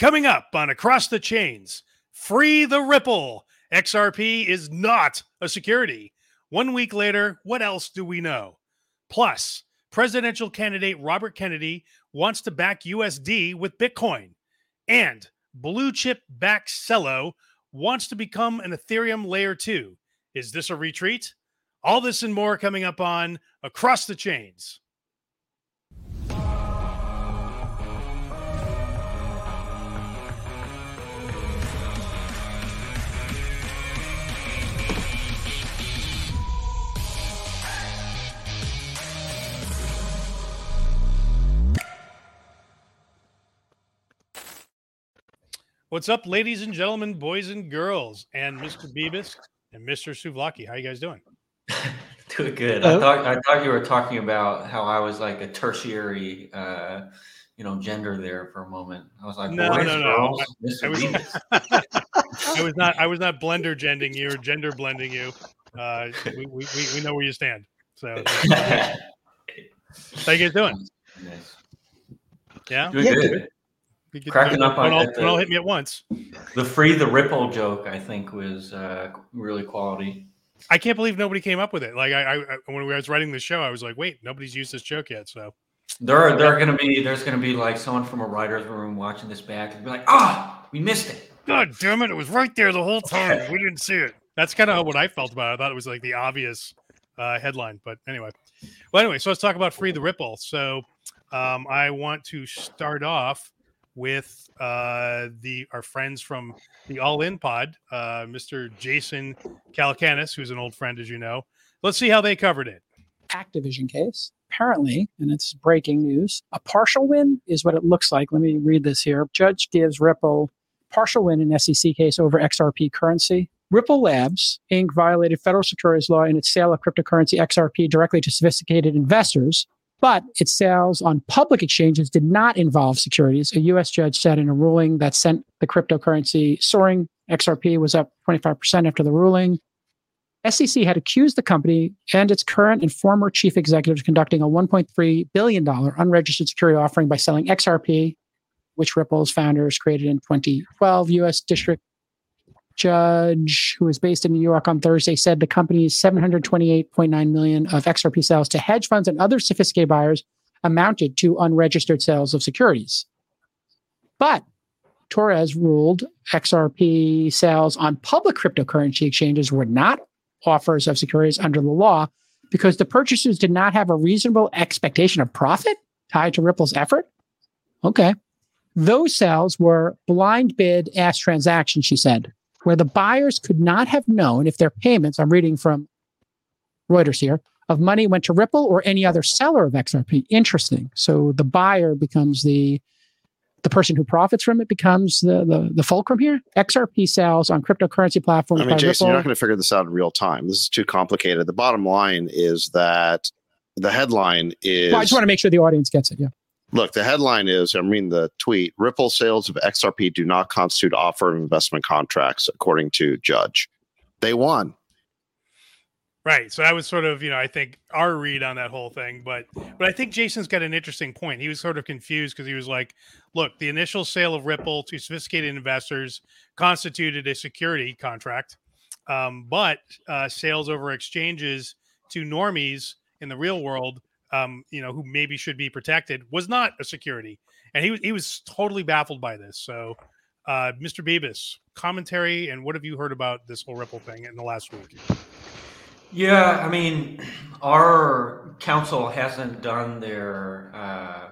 Coming up on Across the Chains, free the Ripple. XRP is not a security. One week later, what else do we know? Plus, presidential candidate Robert Kennedy wants to back USD with Bitcoin. And blue chip back Celo wants to become an Ethereum layer 2. Is this a retreat? All this and more coming up on Across the Chains. What's up, ladies and gentlemen, boys and girls, and Mr. Bebis and Mr. Souvlaki? How you guys doing? Doing good. I thought I thought you were talking about how I was like a tertiary, uh, you know, gender there for a moment. I was like, No, boys, no, no. girls, I- Mr. I was, Bebis. I was not. I was not blender gending you or gender blending you. Uh, we, we, we we know where you stand. So, how you guys doing? Nice. Yeah, Doing Yeah, good. Cracking up on all, all uh, hit me at once. The free the ripple joke, I think, was uh, really quality. I can't believe nobody came up with it. Like I, I, I when we was writing the show, I was like, wait, nobody's used this joke yet. So There are there are gonna be there's gonna be like someone from a writer's room watching this back and be like, ah, we missed it. God damn it, it was right there the whole time. We didn't see it. That's kind of what I felt about it. I thought it was like the obvious uh, headline. But anyway. Well, anyway, so let's talk about Free the Ripple. So um, I want to start off with uh, the our friends from the All In Pod, uh, Mr. Jason Calacanis, who's an old friend, as you know. Let's see how they covered it. Activision case. Apparently, and it's breaking news, a partial win is what it looks like. Let me read this here. Judge gives Ripple partial win in SEC case over XRP currency. Ripple Labs Inc. violated federal securities law in its sale of cryptocurrency XRP directly to sophisticated investors, but its sales on public exchanges did not involve securities. A U.S. judge said in a ruling that sent the cryptocurrency soaring. XRP was up 25% after the ruling. SEC had accused the company and its current and former chief executives of conducting a $1.3 billion unregistered security offering by selling XRP, which Ripple's founders created in 2012. U.S. District Judge, who is based in New York on Thursday, said the company's 728.9 million of XRP sales to hedge funds and other sophisticated buyers amounted to unregistered sales of securities. But Torres ruled XRP sales on public cryptocurrency exchanges were not offers of securities under the law because the purchasers did not have a reasonable expectation of profit tied to Ripple's effort. Okay. Those sales were blind bid ass transactions, she said, where the buyers could not have known if their payments, I'm reading from Reuters here, of money went to Ripple or any other seller of XRP. Interesting. So the buyer becomes the the person who profits from it becomes the the, the fulcrum here. XRP sales on cryptocurrency platforms I mean, Jason, Ripple. you're not going to figure this out in real time. This is too complicated. The bottom line is that the headline is Well, I just want to make sure the audience gets it. Yeah. Look, the headline is I'm reading the tweet Ripple sales of XRP do not constitute offer of investment contracts, according to Judge. They won. Right. So that was sort of, you know, I think our read on that whole thing. But but I think Jason's got an interesting point. He was sort of confused because he was like, look, the initial sale of Ripple to sophisticated investors constituted a security contract. Um, but uh, sales over exchanges to normies in the real world, um, you know, who maybe should be protected, was not a security. And he was he was totally baffled by this. So uh, Mr. Bebis, commentary and what have you heard about this whole Ripple thing in the last week? Yeah, I mean, our counsel hasn't done their uh,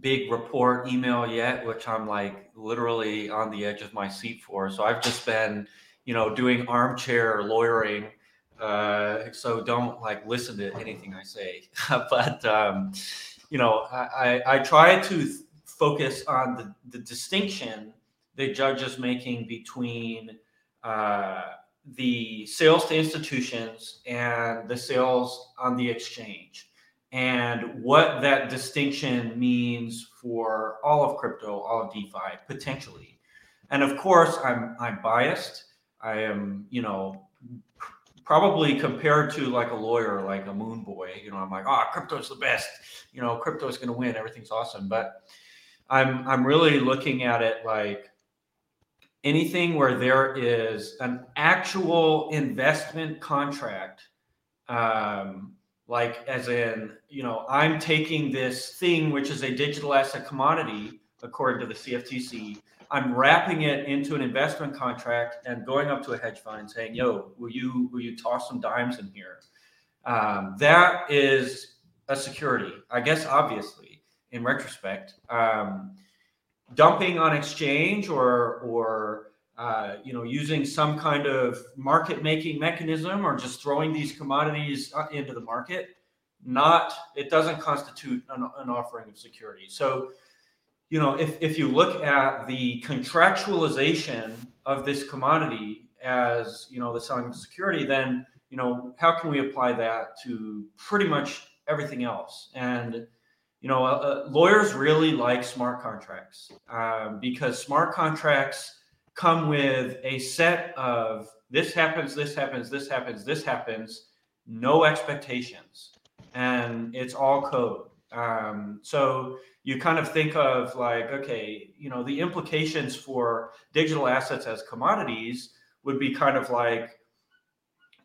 big report email yet, which I'm like literally on the edge of my seat for. So I've just been, you know, doing armchair lawyering. Uh, so don't like listen to anything I say. but um, you know, I, I, I try to th- focus on the, the distinction the judge is making between. Uh, the sales to institutions and the sales on the exchange and what that distinction means for all of crypto all of defi potentially and of course i'm i'm biased i am you know probably compared to like a lawyer like a moon boy you know i'm like oh crypto's the best you know crypto is going to win everything's awesome but I'm I'm really looking at it like anything where there is an actual investment contract, um, like as in, you know, I'm taking this thing which is a digital asset commodity according to the CFTC. I'm wrapping it into an investment contract and going up to a hedge fund and saying, "Yo, will you will you toss some dimes in here?" Um, that is a security, I guess. Obviously, in retrospect, um, dumping on exchange or or uh, you know using some kind of market making mechanism or just throwing these commodities uh, into the market, not it doesn't constitute an, an offering of security. So you know, if, if you look at the contractualization of this commodity as, you know, the selling of security, then, you know, how can we apply that to pretty much everything else? And, you know, uh, uh lawyers really like smart contracts um, because smart contracts come with a set of this happens, this happens, this happens, this happens, no expectations. And it's all code. Um, so, you kind of think of like, okay, you know, the implications for digital assets as commodities would be kind of like,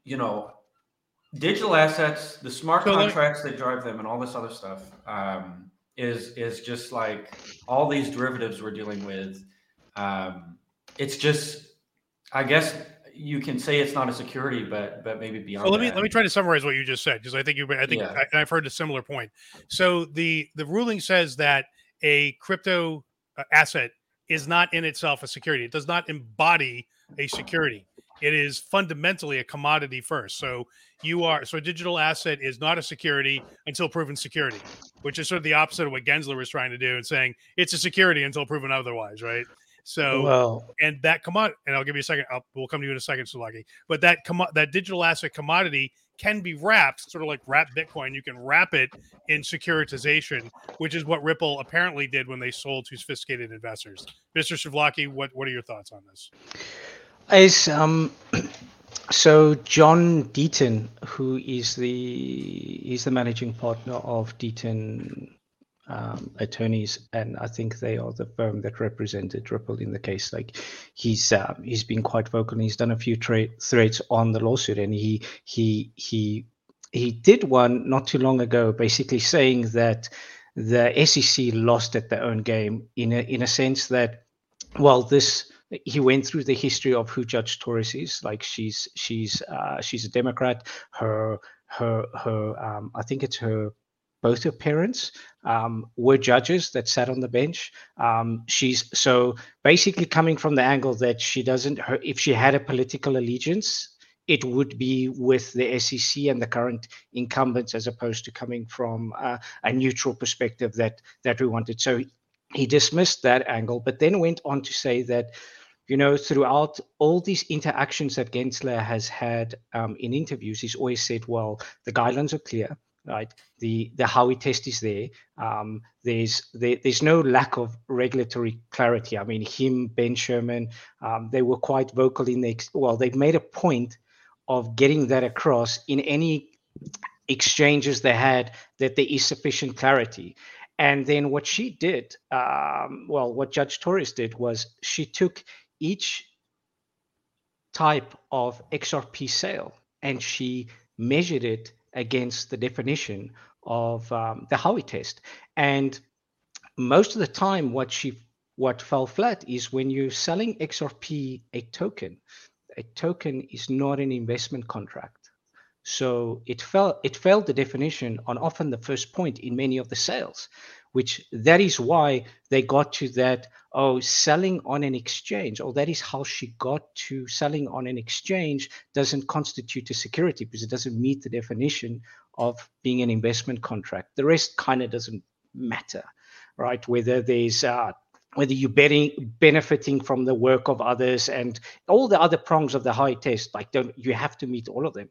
you know, digital assets, the smart so contracts that drive them, and all this other stuff um, is is just like all these derivatives we're dealing with. Um, it's just, I guess, you can say it's not a security, but but maybe beyond. So let me that. let me try to summarize what you just said because I think you I think yeah. I, have heard a similar point. So the the ruling says that a crypto uh, asset is not in itself a security. It does not embody a security. It is fundamentally a commodity first. So you are so a digital asset is not a security until proven security, which is sort of the opposite of what Gensler was trying to do and saying it's a security until proven otherwise, right? So, well, and that commodity, and I'll give you a second. I'll, we'll come to you in a second, Souvlaki. But that com- that digital asset commodity can be wrapped, sort of like wrap Bitcoin. You can wrap it in securitization, which is what Ripple apparently did when they sold to sophisticated investors. Mr. Souvlaki, what what are your thoughts on this? Is um, so John Deaton, who is the he's the managing partner of Deaton um, attorneys, and I think they are the firm that represented Ripple in the case. Like he's uh, he's been quite vocal. and He's done a few tra- threads on the lawsuit, and he he he he did one not too long ago, basically saying that the SEC lost at their own game in a in a sense that well this he went through the history of who Judge Torres is. Like she's she's uh, she's a Democrat. Her her her um, I think it's her both her parents um, were judges that sat on the bench. Um, she's so basically coming from the angle that she doesn't, her, if she had a political allegiance, it would be with the SEC and the current incumbents, as opposed to coming from uh, a neutral perspective that that we wanted. So he dismissed that angle, but then went on to say that you know, throughout all these interactions that Gensler has had um, in interviews, he's always said, well, the guidelines are clear right? The the Howey test is there. Um, there's there, there's no lack of regulatory clarity. I mean, him, Ben Sherman, um, they were quite vocal in the ex- well. They've made a point of getting that across in any exchanges they had that there is sufficient clarity. And then what she did, um, well, what Judge Torres did was she took each type of XRP sale and she measured it against the definition of um, the Howey test. And most of the time, what she what fell flat is when you're selling XRP a token. A token is not an investment contract. So it fell it failed the definition on often the first point in many of the sales which that is why they got to that oh selling on an exchange. Or that is how she got to selling on an exchange doesn't constitute a security because it doesn't meet the definition of being an investment contract. The rest kind of doesn't matter right? Whether there's uh, whether you're betting, benefiting from the work of others and all the other prongs of the Howey test like don't you have to meet all of them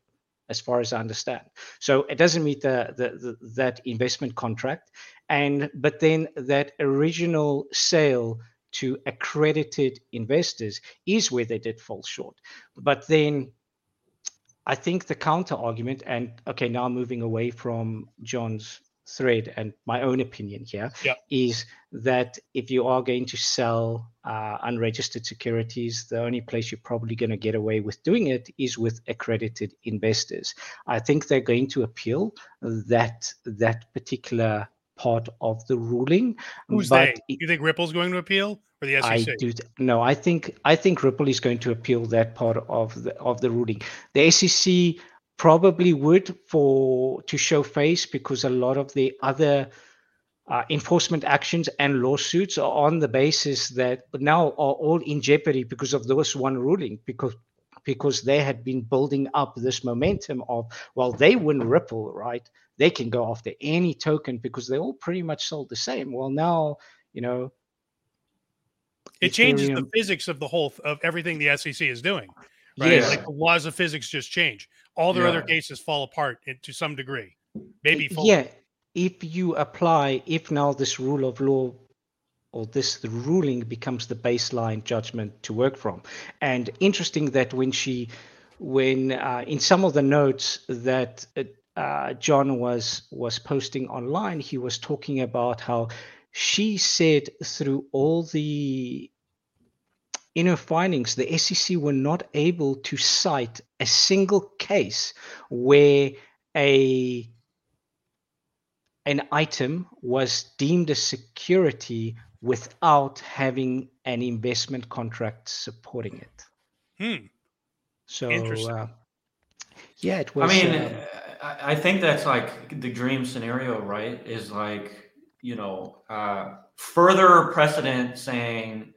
as far as I understand. So it doesn't meet the, the, the, that investment contract, and but then that original sale to accredited investors is where they did fall short. But then I think the counter argument, and okay, now moving away from John's thread and my own opinion here Yep. is that if you are going to sell uh, unregistered securities, the only place you're probably going to get away with doing it is with accredited investors. I think they're going to appeal that that particular part of the ruling. Who's but they? You think Ripple's going to appeal or the I SEC? do th- no. I think I think Ripple is going to appeal that part of the of the ruling. The SEC probably would for to show face because a lot of the other uh, enforcement actions and lawsuits are on the basis that now are all in jeopardy because of this one ruling because because they had been building up this momentum of well they win Ripple right they can go after any token because they all pretty much sold the same. Well now you know it changes the physics of the whole of everything the SEC is doing. Right? Yes. Like the laws of physics just change. All their other cases fall apart in, to some degree. Maybe fully. yeah if you apply if now this rule of law or this the ruling becomes the baseline judgment to work from. And interesting that when she when uh, in some of the notes that uh, uh, john was was posting online he was talking about how she said through all the in her findings, the SEC were not able to cite a single case where a an item was deemed a security without having an investment contract supporting it. Hmm. So, Interesting. uh, yeah, it was. I mean, I, I think that's like the dream scenario, right? Is like, you know, uh, further precedent saying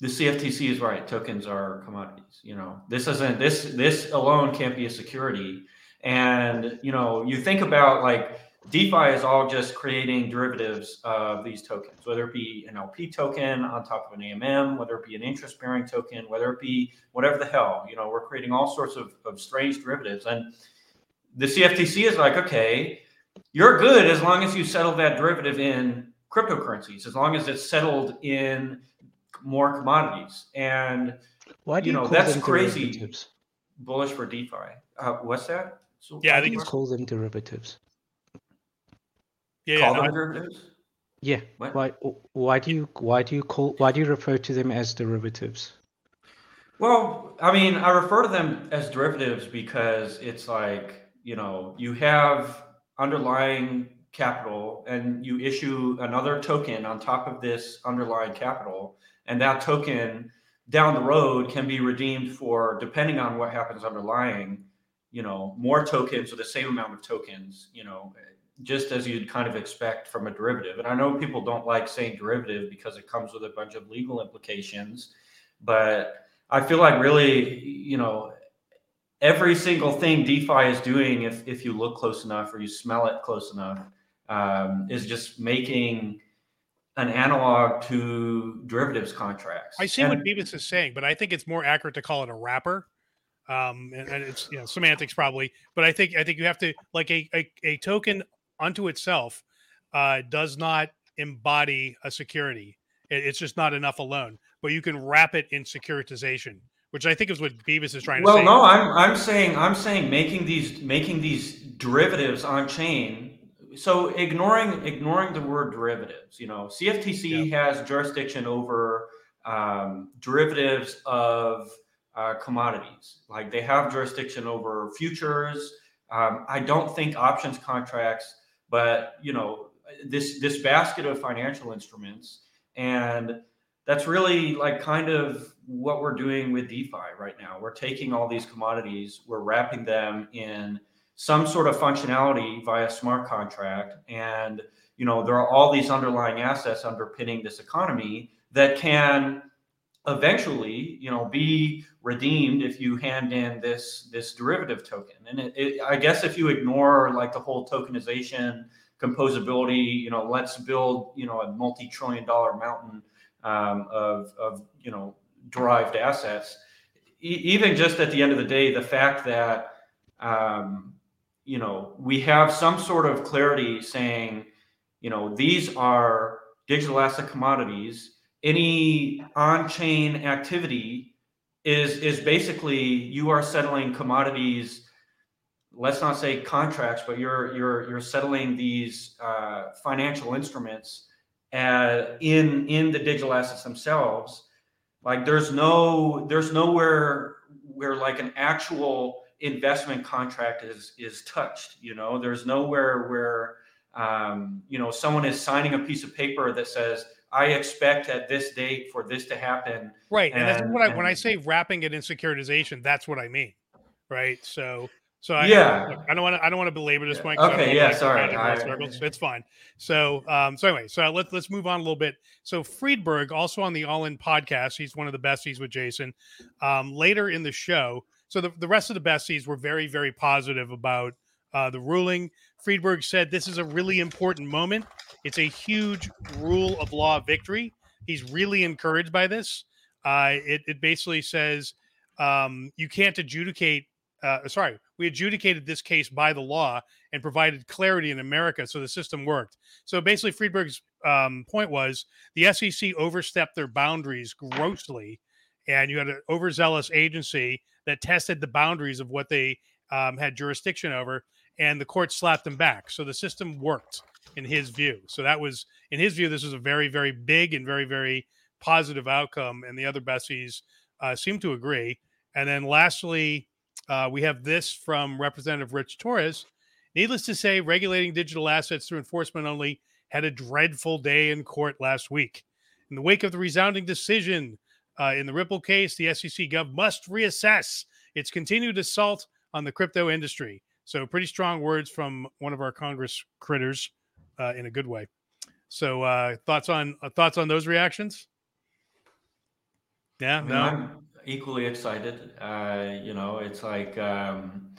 the CFTC is right. Tokens are commodities. You know, this isn't this this alone can't be a security. And you know, you think about like DeFi is all just creating derivatives of these tokens, whether it be an LP token on top of an AMM, whether it be an interest bearing token, whether it be whatever the hell. You know, we're creating all sorts of, of strange derivatives. And the CFTC is like, okay, you're good as long as you settle that derivative in cryptocurrencies, as long as it's settled in more commodities. And why do you you, know, call that's crazy. derivatives? bullish for DeFi. Uh, what's that? So Yeah, I Why think it's- call them derivatives? Yeah, yeah. call no, them I- derivatives. Yeah. What? Why? Why do you? Why do you call? Why do you refer to them as derivatives? Well, I mean, I refer to them as derivatives because it's like, you know, you have underlying capital and you issue another token on top of this underlying capital. And that token down the road can be redeemed for, depending on what happens underlying, you know, more tokens or the same amount of tokens, you know, just as you'd kind of expect from a derivative. And I know people don't like saying derivative because it comes with a bunch of legal implications, but I feel like really, you know, every single thing DeFi is doing, if if you look close enough or you smell it close enough, um, is just making an analog to derivatives contracts. I see And- what Bebis is saying, but I think it's more accurate to call it a wrapper. Um, and, and it's you know semantics probably, but I think I think you have to like a a, a token unto itself uh, does not embody a security. It, it's just not enough alone. But you can wrap it in securitization, which I think is what Bebis is trying to say. well, no, I'm I'm saying I'm saying making these making these derivatives on chain. So ignoring ignoring the word derivatives, you know, CFTC has jurisdiction over um, derivatives of uh, commodities. Like they have jurisdiction over futures. Um, I don't think options contracts, but you know, this this basket of financial instruments, and that's really like kind of what we're doing with DeFi right now. We're taking all these commodities, we're wrapping them in some sort of functionality via smart contract, and you know there are all these underlying assets underpinning this economy that can eventually you know be redeemed if you hand in this this derivative token. And it, it, i guess if you ignore like the whole tokenization composability you know let's build you know a multi-trillion dollar mountain um, of of you know derived assets e- even just at the end of the day the fact that um, you know we have some sort of clarity saying you know these are digital asset commodities any on-chain activity is is basically you are settling commodities let's not say contracts, but you're you're you're settling these uh, financial instruments uh, in in the digital assets themselves. Like there's no there's nowhere where like an actual investment contract is is touched. You know, there's nowhere where um, you know someone is signing a piece of paper that says I expect at this date for this to happen. Right, and, and that's what I when I say wrapping it in securitization, that's what I mean. Right, so so I, yeah, I don't want to I don't want to belabor this point. Okay, yeah, sorry, I, it's fine. So um, so anyway, so let's let's move on a little bit. So Friedberg, also on the All In podcast, he's one of the besties with Jason. Um, later in the show, so the, the rest of the besties were very very positive about uh, the ruling. Friedberg said this is a really important moment. It's a huge rule of law victory. He's really encouraged by this. Uh, it, it basically says um, you can't adjudicate. Uh, sorry, we adjudicated this case by the law and provided clarity in America, so the system worked. So basically, Friedberg's um, point was the SEC overstepped their boundaries grossly, and you had an overzealous agency that tested the boundaries of what they um, had jurisdiction over, and the court slapped them back. So the system worked in his view. So that was, in his view, this was a very, very big and very, very positive outcome. And the other besties uh, seem to agree. And then lastly, uh, we have this from Representative Rich Torres. Needless to say, regulating digital assets through enforcement only had a dreadful day in court last week. In the wake of the resounding decision uh, in the Ripple case, the SEC Gov must reassess its continued assault on the crypto industry. So pretty strong words from one of our Congress critters, uh, in a good way. So uh, thoughts on uh, thoughts on those reactions? Yeah, I mean, no. I'm equally excited. Uh, you know, it's like um,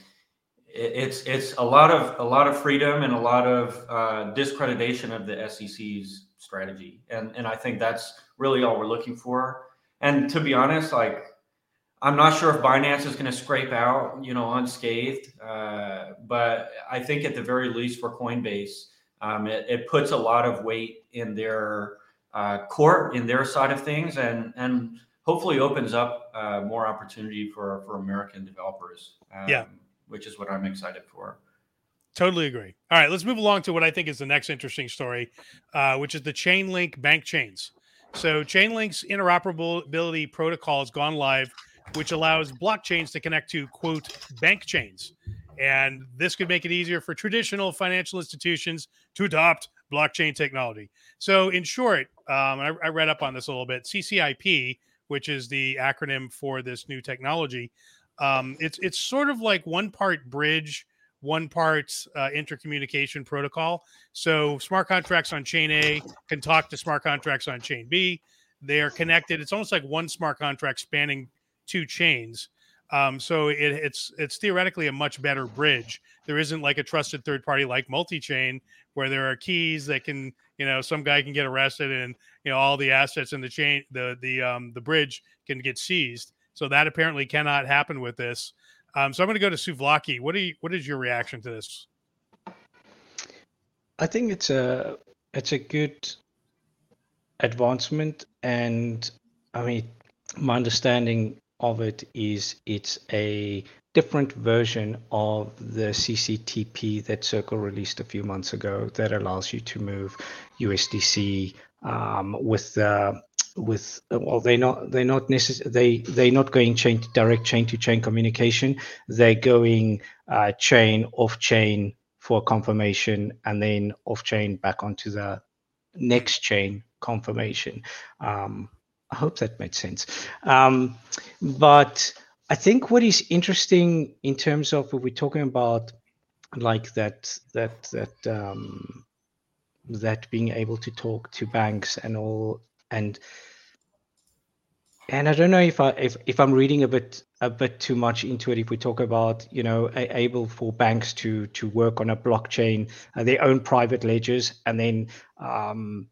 it, it's it's a lot of a lot of freedom and a lot of uh, discreditation of the SEC's strategy, and and I think that's really all we're looking for. And to be honest, like I'm not sure if Binance is going to scrape out, you know, unscathed. Uh, but I think at the very least for Coinbase, um, it, it, puts a lot of weight in their uh, court, in their side of things, and and hopefully opens up uh, more opportunity for for American developers. Um, yeah, which is what I'm excited for. Totally agree. All right, let's move along to what I think is the next interesting story, uh, which is the Chainlink bank chains. So Chainlink's interoperability protocol has gone live which allows blockchains to connect to quote bank chains. And this could make it easier for traditional financial institutions to adopt blockchain technology. So, in short, um, I, I, read up on this a little bit. CCIP, which is the acronym for this new technology, um, it's it's sort of like one part bridge, one part uh, intercommunication protocol. So, smart contracts on chain A can talk to smart contracts on chain B. They are connected. It's almost like one smart contract spanning two chains. Um, so it, it's it's theoretically a much better bridge. There isn't like a trusted third party like multi-chain where there are keys that can you know some guy can get arrested and you know all the assets in the chain the the um, the bridge can get seized. So that apparently cannot happen with this. Um, so I'm going to go to Souvlaki. What do you, what is your reaction to this? I think it's a it's a good advancement, and I mean, my understanding of it is it's a different version of the CCTP that Circle released a few months ago that allows you to move USDC um, with the with well they're not they're not necessary they they're not going chain direct chain to chain communication. They're going uh, chain off chain for confirmation and then off chain back onto the next chain confirmation. Um, I hope that made sense. Um, but I think what is interesting in terms of what we're talking about like that that that um, that being able to talk to banks and all and and I don't know if I if, if I'm reading a bit a bit too much into it. If we talk about you know able for banks to to work on a blockchain, uh, their own private ledgers, and then um,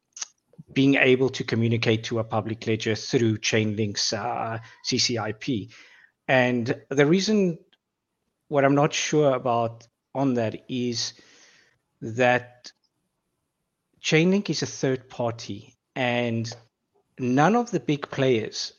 being able to communicate to a public ledger through Chainlink's uh, CCIP. And the reason what I'm not sure about on that is that Chainlink is a third party and none of the big players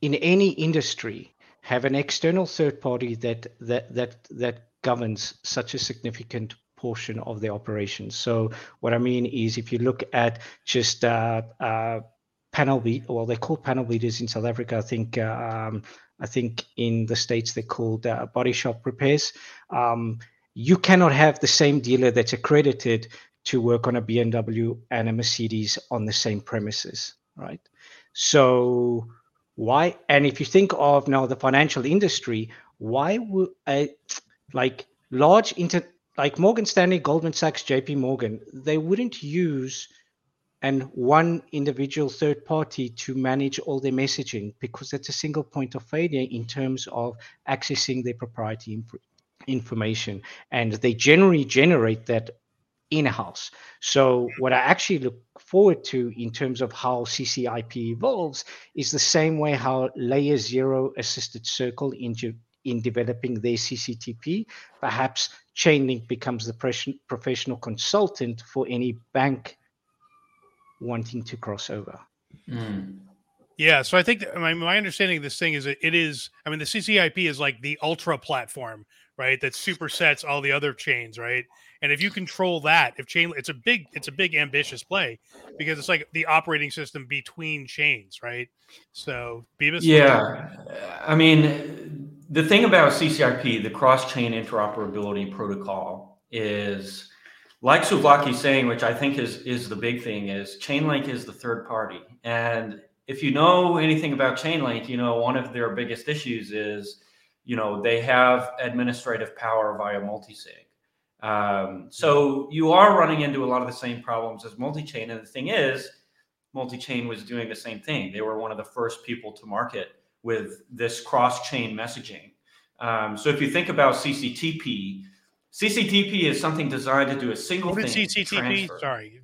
in any industry have an external third party that that that that governs such a significant portion of the operations. So what I mean is, if you look at just uh, uh, panel beat, well, they're called panel beaters in South Africa. I think um, I think in the states they're called uh, body shop repairs. Um, you cannot have the same dealer that's accredited to work on a BMW and a Mercedes on the same premises, right? So why? And if you think of now the financial industry, why would a like large inter like Morgan Stanley, Goldman Sachs, JP Morgan, they wouldn't use and one individual third party to manage all their messaging because that's a single point of failure in terms of accessing their proprietary inf- information. And they generally generate that in house. So, what I actually look forward to in terms of how CCIP evolves is the same way how layer zero assisted circle in, in developing their CCTP. Perhaps Chainlink becomes the professional consultant for any bank wanting to cross over. Mm. Yeah, so I think my, my understanding of this thing is that it is. I mean, the CCIP is like the ultra platform, right? That supersets all the other chains, right? And if you control that, if chain, it's a big, it's a big ambitious play because it's like the operating system between chains, right? So, Bebis. Yeah, I mean, the thing about CCIP, the cross-chain interoperability protocol, is like Souvlaki saying, which I think is is the big thing, is Chainlink is the third party, and if you know anything about Chainlink, you know one of their biggest issues is, you know, they have administrative power via multisig. Um, so you are running into a lot of the same problems as multi-chain. And the thing is, multi-chain was doing the same thing. They were one of the first people to market with this cross-chain messaging. Um, so if you think about CCTP, CCTP is something designed to do a single what thing. CCTP? Transfer. Sorry.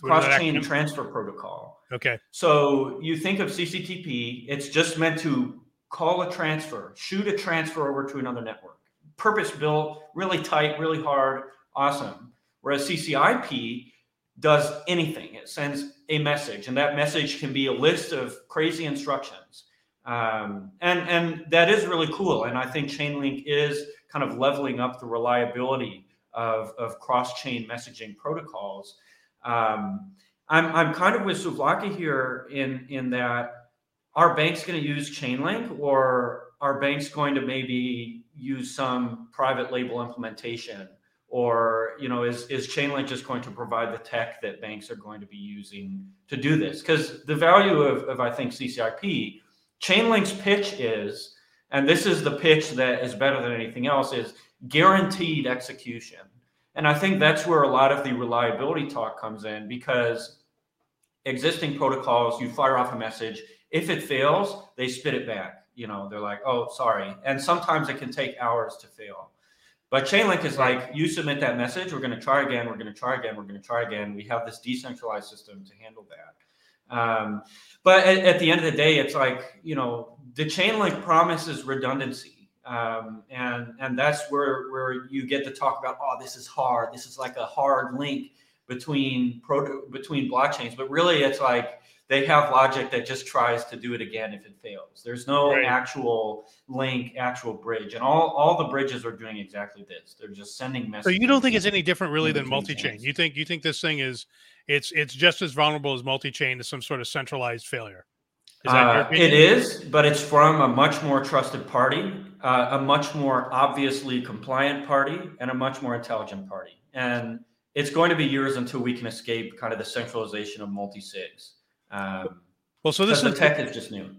Cross-chain transfer protocol. Okay. So you think of CCTP, it's just meant to call a transfer, shoot a transfer over to another network purpose built, really tight, really hard, awesome. Whereas CCIP does anything. It sends a message, and that message can be a list of crazy instructions. Um, and and that is really cool. And I think Chainlink is kind of leveling up the reliability of, of cross-chain messaging protocols. Um, I'm I'm kind of with Souvlaki here in in that our bank's going to use Chainlink, or are banks going to maybe use some private label implementation or you know is is chainlink just going to provide the tech that banks are going to be using to do this because the value of, of i think ccip chainlink's pitch is and this is the pitch that is better than anything else is guaranteed execution. And i think that's where a lot of the reliability talk comes in because existing protocols you fire off a message if it fails they spit it back. You know they're like oh sorry. And sometimes it can take hours to fail. But chainlink is like you submit that message we're going to try again we're going to try again we're going to try again. We have this decentralized system to handle that um, but at, at, the end of the day it's like you know the chainlink promises redundancy um, and and that's where where you get to talk about oh this is hard this is like a hard link between pro between blockchains but really it's like they have logic that just tries to do it again if it fails. There's no right. actual link, actual bridge, and all all the bridges are doing exactly this. They're just sending messages. So you don't think it's any different really than multi-chain? You think you think this thing is it's it's just as vulnerable as multi-chain to some sort of centralized failure? Is uh, it is, but it's from a much more trusted party, uh, a much more obviously compliant party, and a much more intelligent party. And it's going to be years until we can escape kind of the centralization of multi-sigs. Um, well, so this is tech is just new.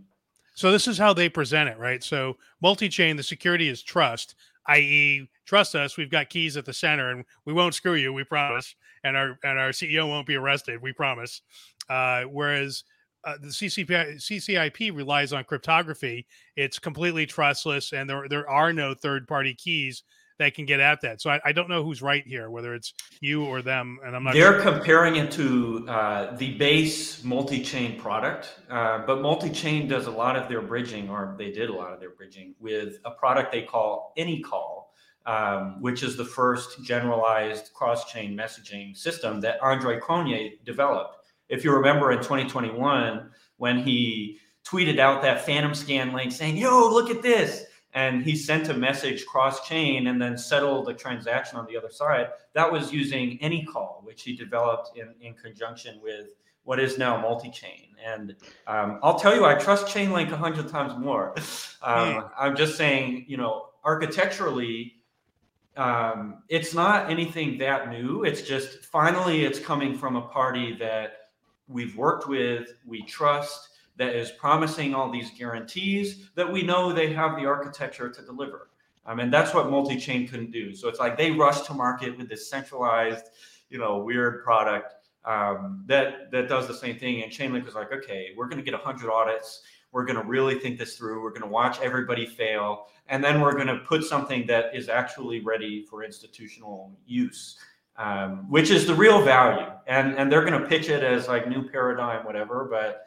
So this is how they present it, right? So multi-chain, the security is trust, i.e., trust us. We've got keys at the center, and we won't screw you. We promise, and our and our CEO won't be arrested. We promise. Uh, whereas uh, the CCP, CCIP relies on cryptography. It's completely trustless, and there there are no third party keys that can get at that. So I, I, don't know who's right here, whether it's you or them, and I'm not. They're sure. comparing it to uh, the base multi-chain product, uh, but multi-chain does a lot of their bridging, or they did a lot of their bridging with a product they call AnyCall, um, which is the first generalized cross-chain messaging system that Andre Cronje developed. If you remember in 2021, when he tweeted out that Fantom scan link saying, "Yo, look at this." And he sent a message cross chain and then settled a transaction on the other side. That was using AnyCall, which he developed in, in conjunction with what is now multi-chain. And um, I'll tell you, I trust Chainlink a hundred times more. Um. I'm just saying, you know, architecturally, um, it's not anything that new. It's just finally it's coming from a party that we've worked with, we trust, that is promising all these guarantees that we know they have the architecture to deliver. I mean, that's what multi-chain couldn't do. So it's like they rushed to market with this centralized, you know, weird product um, that that does the same thing. And Chainlink was like, okay, we're going to get 100 audits. We're going to really think this through. We're going to watch everybody fail, and then we're going to put something that is actually ready for institutional use, um, which is the real value. And and they're going to pitch it as like new paradigm, whatever. But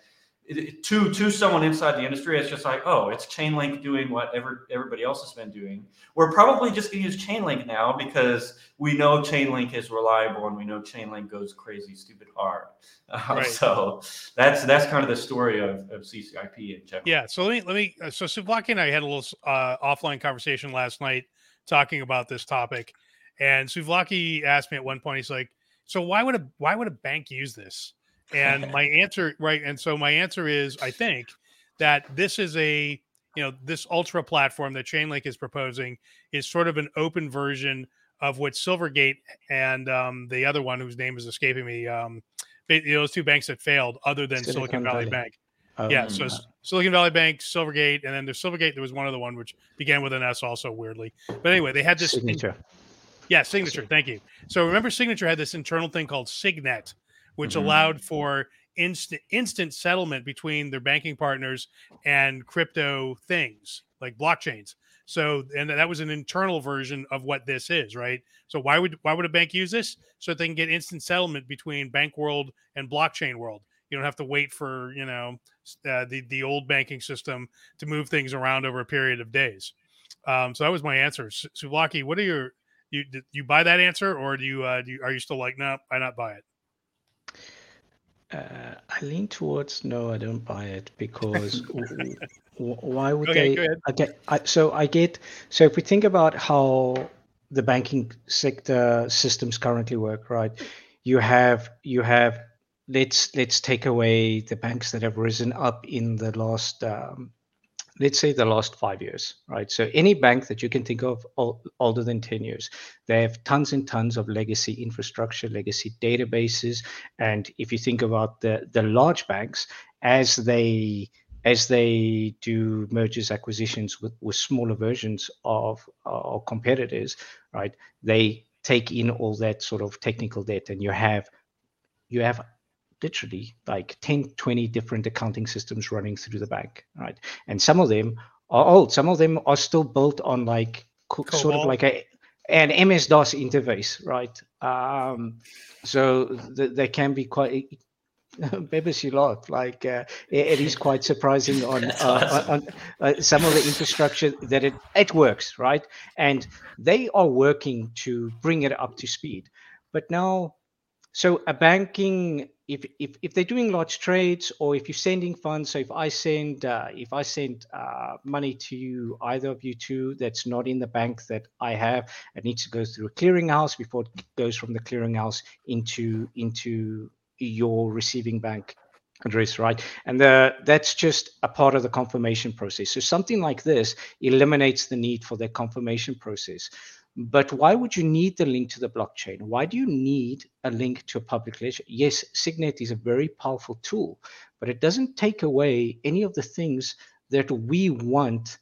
to to someone inside the industry, it's just like, oh, it's Chainlink doing what ever, everybody else has been doing. We're probably just going to use Chainlink now because we know Chainlink is reliable and we know Chainlink goes crazy, stupid hard. Uh, right. So that's that's kind of the story of, of CCIP in general. Yeah. So let me let me. Uh, so Souvlaki and I had a little uh, offline conversation last night talking about this topic, and Souvlaki asked me at one point, he's like, "So why would a why would a bank use this?" And my answer, right, and so my answer is, I think that this is a you know this ultra platform that Chainlink is proposing is sort of an open version of what Silvergate and um, the other one whose name is escaping me, um, those two banks that failed, other than Silicon, Silicon Valley, Valley, Bank. Um, yeah, so Silicon Valley Bank, Silvergate, and then there's Silvergate. There was one other one which began with an S, also weirdly. But anyway, they had this signature. In, yeah, signature. Thank you. So remember, signature had this internal thing called Signet, which mm-hmm. allowed for instant instant settlement between their banking partners and crypto things like blockchains. So, and that was an internal version of what this is, right? So, why would why would a bank use this? So that they can get instant settlement between bank world and blockchain world. You don't have to wait for you know uh, the the old banking system to move things around over a period of days. Um, so that was my answer. Souvlaki, what are your you you buy that answer or do you, uh, do you are you still like no, I not buy it? Uh, I lean towards no, I don't buy it because why would okay, they? I get, I, so I get. So if we think about how the banking sector systems currently work, right? You have you have let's let's take away the banks that have risen up in the last um, let's say the last five years, right? So any bank that you can think of older than 10 years, they have tons and tons of legacy infrastructure, legacy databases. And if you think about the, the large banks, as they as they do mergers acquisitions with, with smaller versions of uh, competitors, right? They take in all that sort of technical debt and you have you have literally like 10 20 different accounting systems running through the bank right and some of them are old some of them are still built on like Cobol. sort of like a an ms dos interface right um so th- they can be quite Bebis, you laugh. Like uh, it, it is quite surprising on, uh, on, on uh, some of the infrastructure that it it works, right? And they are working to bring it up to speed. But now, so a banking if, if if they're doing large trades or if you're sending funds so if i send uh, if i send uh, money to you either of you two that's not in the bank that i have it needs to go through a clearinghouse before it goes from the clearinghouse into into your receiving bank address right? And the, that's just a part of the confirmation process. So something like this eliminates the need for that confirmation process but why would you need the link to the blockchain? Why do you need a link to a public ledger? Yes, Signet is a very powerful tool, but it doesn't take away any of the things that we want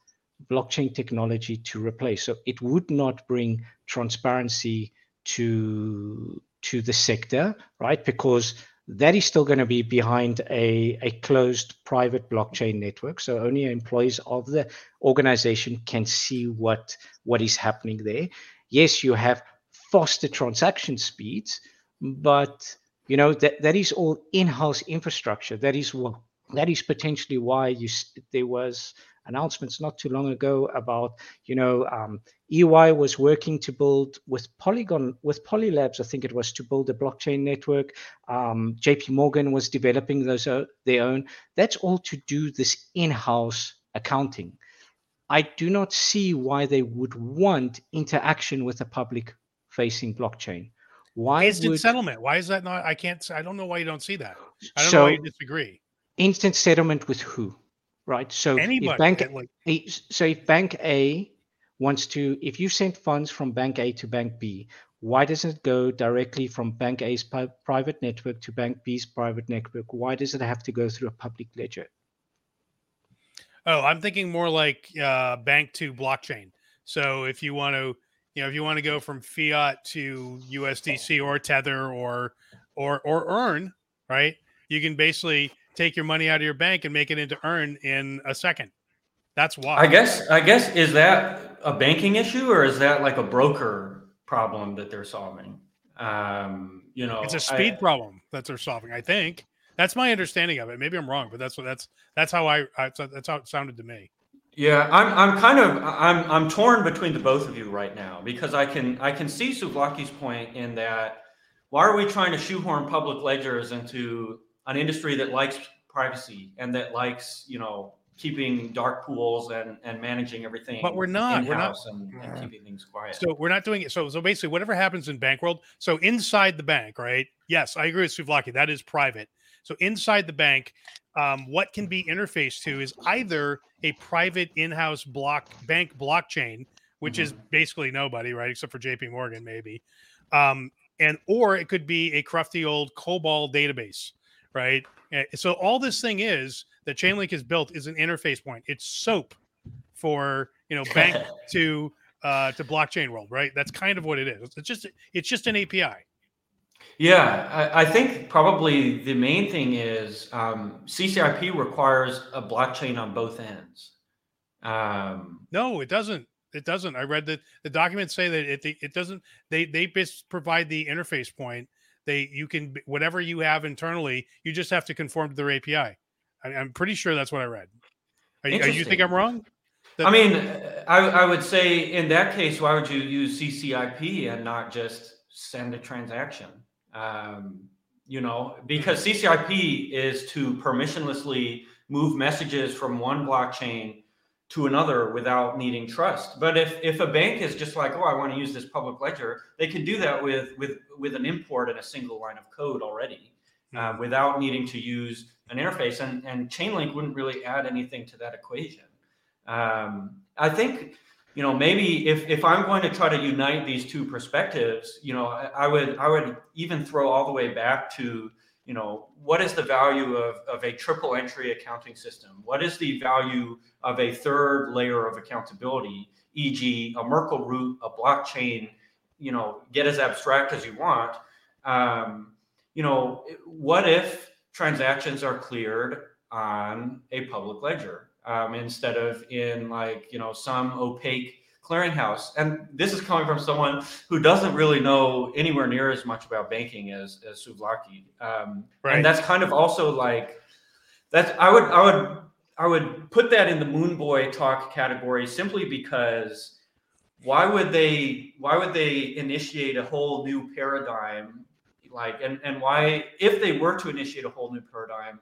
blockchain technology to replace. So it would not bring transparency to to the sector, right? Because that is still going to be behind a, a closed private blockchain network. So only employees of the organization can see what, what is happening there. Yes, you have faster transaction speeds, but you know that, that is all in-house infrastructure. That is what that is potentially why you there was announcements not too long ago about, you know, um, EY was working to build with Polygon, with Polylabs, I think it was to build a blockchain network. Um, JP Morgan was developing those uh, their own. That's all to do this in-house accounting. I do not see why they would want interaction with a public facing blockchain. Why instant would, settlement? Why is that not? I can't. I don't know why you don't see that. I don't so, know why you disagree. Instant settlement with who? Right. So Anybody. if bank like, so if bank A wants to if you send funds from bank A to bank B, why doesn't it go directly from bank A's pri- private network to bank B's private network? Why does it have to go through a public ledger? oh, I'm thinking more like uh, bank to blockchain. So if you want to, you know, if you want to go from fiat to USDC or Tether or or or ERN, right? You can basically take your money out of your bank and make it into ERN in a second. That's why. I guess. I guess is that a banking issue or is that like a broker problem that they're solving? Um, you know, it's a speed I, problem that they're solving. I think that's my understanding of it. Maybe I'm wrong, but that's what that's that's how I, I that's how it sounded to me. Yeah, I'm I'm kind of I'm I'm torn between the both of you right now because I can I can see Souvlaki's point in that why are we trying to shoehorn public ledgers into an industry that likes privacy and that likes you know keeping dark pools and and managing everything but we're not we're not and, and keeping things quiet. So we're not doing it. So so basically whatever happens in bank world so inside the bank right? Yes i agree with Souvlaki that is private. So inside the bank um, what can be interfaced to is either a private in-house block bank blockchain which mm-hmm. is basically nobody right except for jp morgan maybe um, and or it could be a crufty old cobol database right so all this thing is that Chainlink has built is an interface point. It's soap for you know bank to uh, to blockchain world, right? That's kind of what it is. It's just it's just an API. Yeah, I, I think probably the main thing is um, CCIP requires a blockchain on both ends. Um, no, it doesn't. It doesn't. I read that the documents say that it it doesn't. They they provide the interface point. They you can whatever you have internally, you just have to conform to their API. I, am pretty sure that's what I read. Are, are you think I'm wrong? That- I mean, I, I would say in that case, why would you use CCIP and not just send a transaction? Um, you know, because CCIP is to permissionlessly move messages from one blockchain to another without needing trust. But if if a bank is just like, oh, I want to use this public ledger, they can do that with with with an import and a single line of code already, uh, without needing to use an interface, and, and Chainlink wouldn't really add anything to that equation. Um, I think, you know, maybe if, if I'm going to try to unite these two perspectives, you know, I, I would I would even throw all the way back to, you know, what is the value of, of a triple entry accounting system? What is the value of a third layer of accountability, e.g., a Merkle root, a blockchain, you know, get as abstract as you want. Um, you know, what if transactions are cleared on a public ledger um, instead of in like you know some opaque clearinghouse. And this is coming from someone who doesn't really know anywhere near as much about banking as as Souvlaki. Um, right. And that's kind of also like that's I would I would I would put that in the Moon Boy talk category simply because why would they why would they initiate a whole new paradigm like and and why if they were to initiate a whole new paradigm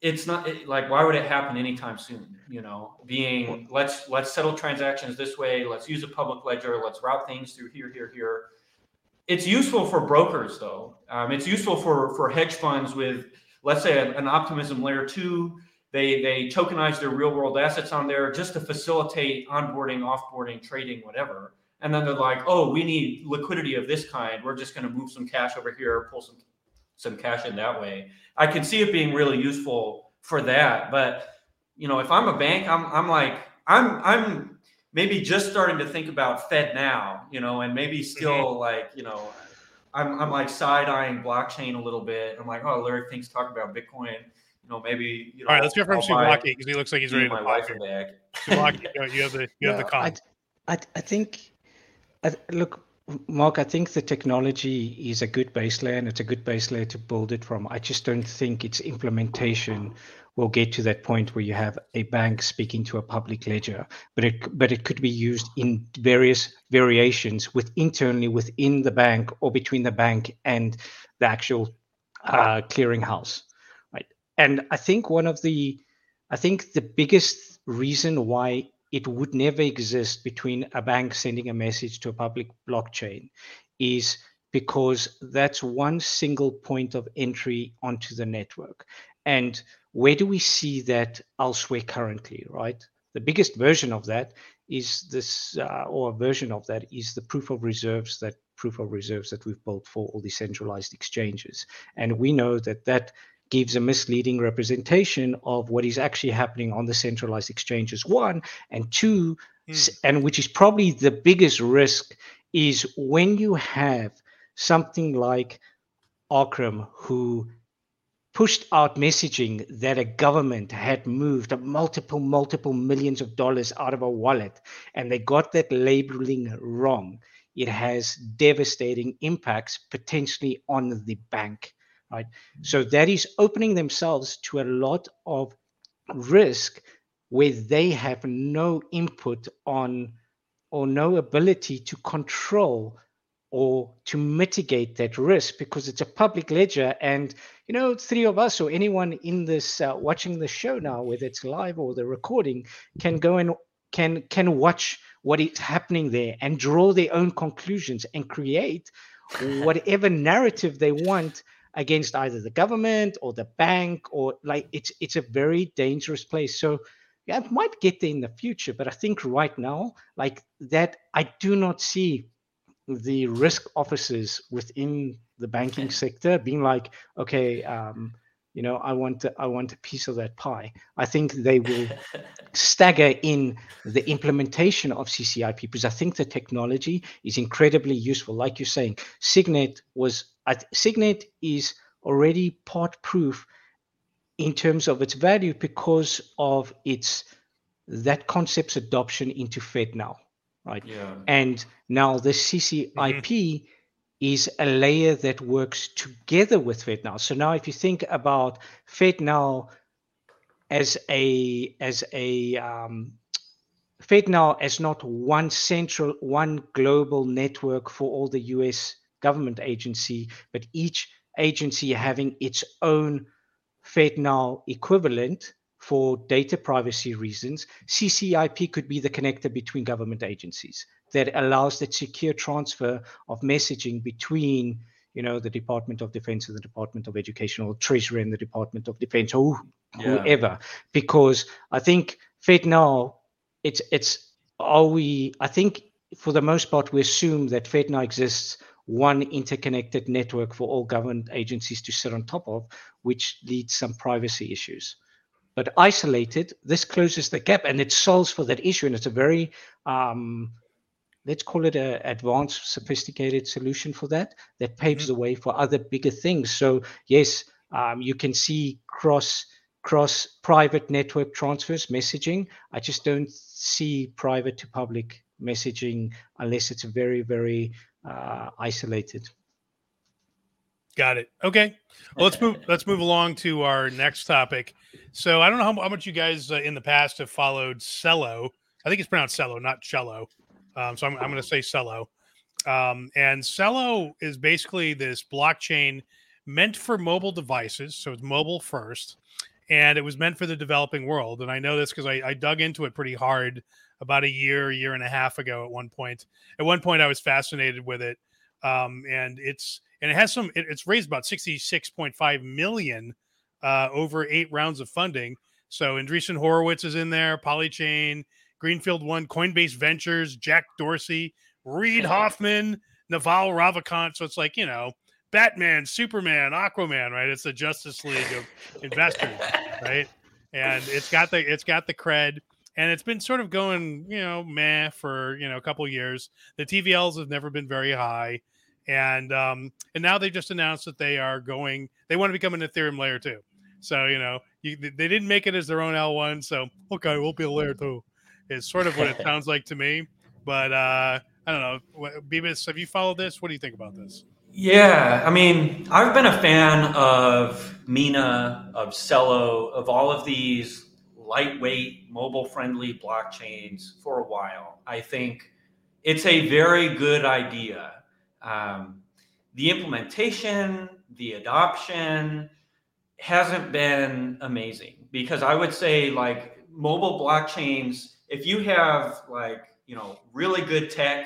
it's not it, like why would it happen anytime soon you know? Being let's let's settle transactions this way let's use a public ledger let's route things through here here here. It's useful for brokers though. Um, it's useful for for hedge funds with let's say an, an optimism layer two. They they tokenize their real world assets on there just to facilitate onboarding offboarding trading whatever. And then they're like, "Oh, we need liquidity of this kind. We're just going to move some cash over here, pull some some cash in that way." I can see it being really useful for that, but you know, if I'm a bank, I'm I'm like I'm I'm maybe just starting to think about FedNow, you know, and maybe still mm-hmm. like you know, I'm I'm like side eyeing blockchain a little bit. I'm like, oh, Larry Fink's talking about Bitcoin. You know, maybe you know. All right, let's go from Souvlaki because he looks like he's ready to my wife a bag. Souvlaki, you have the you have the call. I, I, I think look, Mark, I think the technology is a good base layer and it's a good base layer to build it from. I just don't think its implementation will get to that point where you have a bank speaking to a public ledger, but it but it could be used in various variations with internally within the bank or between the bank and the actual uh, clearinghouse, right? And I think one of the I think the biggest reason why it would never exist between a bank sending a message to a public blockchain is because that's one single point of entry onto the network. And where do we see that elsewhere currently, right? The biggest version of that is this, uh, or a version of that is the proof of reserves that proof of reserves that we've built for all the centralized exchanges. And we know that that gives a misleading representation of what is actually happening on the centralized exchanges one and two mm. and which is probably the biggest risk is when you have something like Arbitrum who pushed out messaging that a government had moved multiple multiple millions of dollars out of a wallet and they got that labeling wrong it has devastating impacts potentially on the bank right? So that is opening themselves to a lot of risk where they have no input on or no ability to control or to mitigate that risk because it's a public ledger and you know three of us or anyone in this uh, watching the show now whether it's live or the recording can go and can can watch what is happening there and draw their own conclusions and create whatever narrative they want against either the government or the bank or like it's it's a very dangerous place. So yeah it might get there in the future but i think right now like that i do not see the risk officers within the banking sector being like okay um, you know i want to, i want a piece of that pie. I think they will stagger in the implementation of ccip because i think the technology is incredibly useful. Like you're saying signet was signet is already part proof in terms of its value because of its that concept's adoption into FedNow right yeah. and now the ccip mm-hmm is a layer that works together with FedNow. So now, if you think about FedNow as a as a um, FedNow as not one central, one global network for all the U.S. government agency, but each agency having its own FedNow equivalent for data privacy reasons, CCIP could be the connector between government agencies that allows that secure transfer of messaging between you know the department of defense and the department of education or treasury and the department of defense or yeah. whoever because i think FedNow it's it's are we i think for the most part we assume that FedNow exists one interconnected network for all government agencies to sit on top of which leads some privacy issues. But isolated this closes the gap and it solves for that issue. And it's a very um, let's call it a advanced sophisticated solution for that that paves mm-hmm. the way for other bigger things. So yes um, you can see cross cross private network transfers messaging. I just don't see private to public messaging unless it's very very uh, isolated got it okay well let's move let's move along to our next topic so i don't know how, how much you guys uh, in the past have followed Celo i think it's pronounced Celo not cello um, so I'm, I'm going to say Celo. Um, and Celo is basically this blockchain meant for mobile devices. So it's mobile first. And it was meant for the developing world. And I know this because I, I dug into it pretty hard about a year, year and a half ago at one point. At one point, I was fascinated with it. Um, and it's and it has some it, it's raised about 66.5 million uh, over eight rounds of funding so Andreessen Horowitz is in there, Polychain, Greenfield One, Coinbase Ventures, Jack Dorsey, Reid Hoffman, Naval Ravikant. So it's like, you know, Batman, Superman, Aquaman, right? It's the Justice League of investors, right? And it's got the it's got the cred, and it's been sort of going, you know, meh for you know a couple years. The TVLs have never been very high, and um, and now they just announced that they are going. They want to become an Ethereum layer two. So you know, you, they didn't make it as their own L one. So okay, we'll be a layer two is sort of what it sounds like to me. But uh, I don't know. Bebis, have you followed this? What do you think about this? Yeah, I mean, I've been a fan of Mina, of Celo, of all of these lightweight, mobile friendly blockchains for a while. I think it's a very good idea. Um, the implementation, the adoption hasn't been amazing because I would say, like, mobile blockchains, if you have, like, you know, really good tech,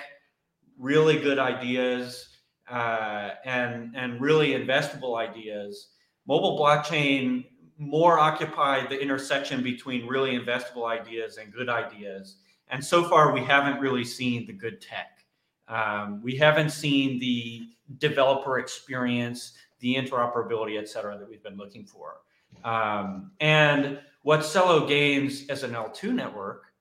really good ideas, uh, and and really investable ideas. Mobile blockchain more occupied the intersection between really investable ideas and good ideas. And so far, we haven't really seen the good tech. Um, we haven't seen the developer experience, the interoperability, et cetera, that we've been looking for. Um, and what Celo gains as an L2 network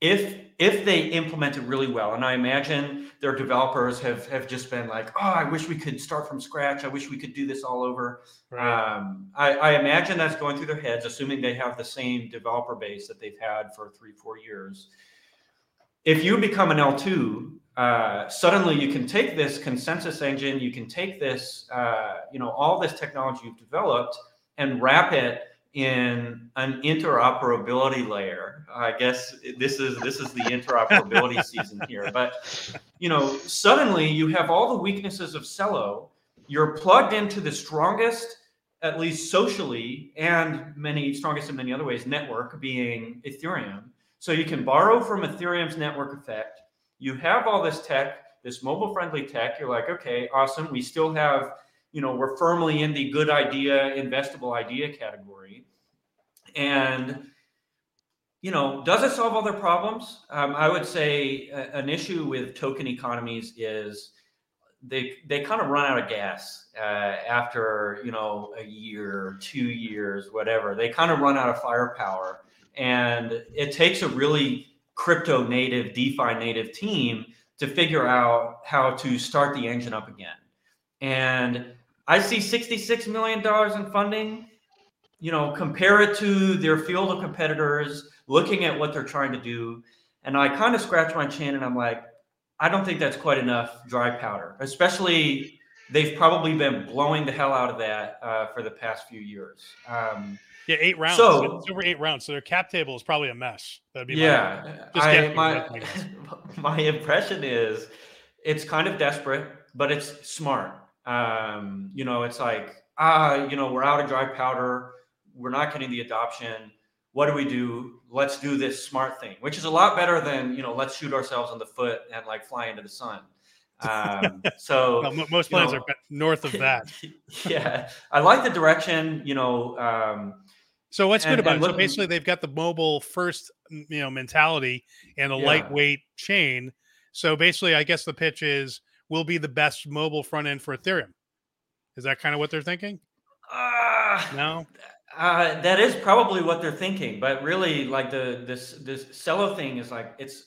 if if they implement it really well and i imagine their developers have have just been like oh i wish we could start from scratch. I wish we could do this all over. Right. um, I, I, imagine that's going through their heads assuming they have the same developer base that they've had for three four years. If you become an l2 uh, suddenly you can take this consensus engine you can take this uh, you know all this technology you've developed and wrap it in an interoperability layer. I guess this is this is the interoperability season here. But you know, suddenly you have all the weaknesses of Celo. You're plugged into the strongest, at least socially, and many strongest in many other ways, network being Ethereum. So you can borrow from Ethereum's network effect. You have all this tech, this mobile friendly tech. You're like, okay, awesome. We still have you know, we're firmly in the good idea, investable idea category. And, you know, does it solve all their problems? Um, I would say a, an issue with token economies is they they kind of run out of gas uh, after you know a year, two years, whatever. They kind of run out of firepower, and it takes a really crypto native, DeFi native team to figure out how to start the engine up again. And I see $66 million in funding. You know, compare it to their field of competitors, looking at what they're trying to do. And I kind of scratch my chin and I'm like, I don't think that's quite enough dry powder, especially they've probably been blowing the hell out of that uh, for the past few years. Um, yeah, eight rounds. So it's over eight rounds. So their cap table is probably a mess. That'd be yeah. My, I, my, my impression is it's kind of desperate, but it's smart. Um, you know, it's like, ah, you know, we're out of dry powder. We're not getting the adoption. What do we do? Let's do this smart thing, which is a lot better than, you know, let's shoot ourselves in the foot and like fly into the sun. Um, so well, most plans know, are north of that. yeah. I like the direction, you know, um, so what's and, good about it? so basically, they've got the mobile first, you know, mentality and a yeah. lightweight chain. So basically, I guess the pitch is we'll be the best mobile front end for Ethereum. Is that kind of what they're thinking? Uh, no. Uh, that is probably what they're thinking, but really, like the this this Celo thing is like it's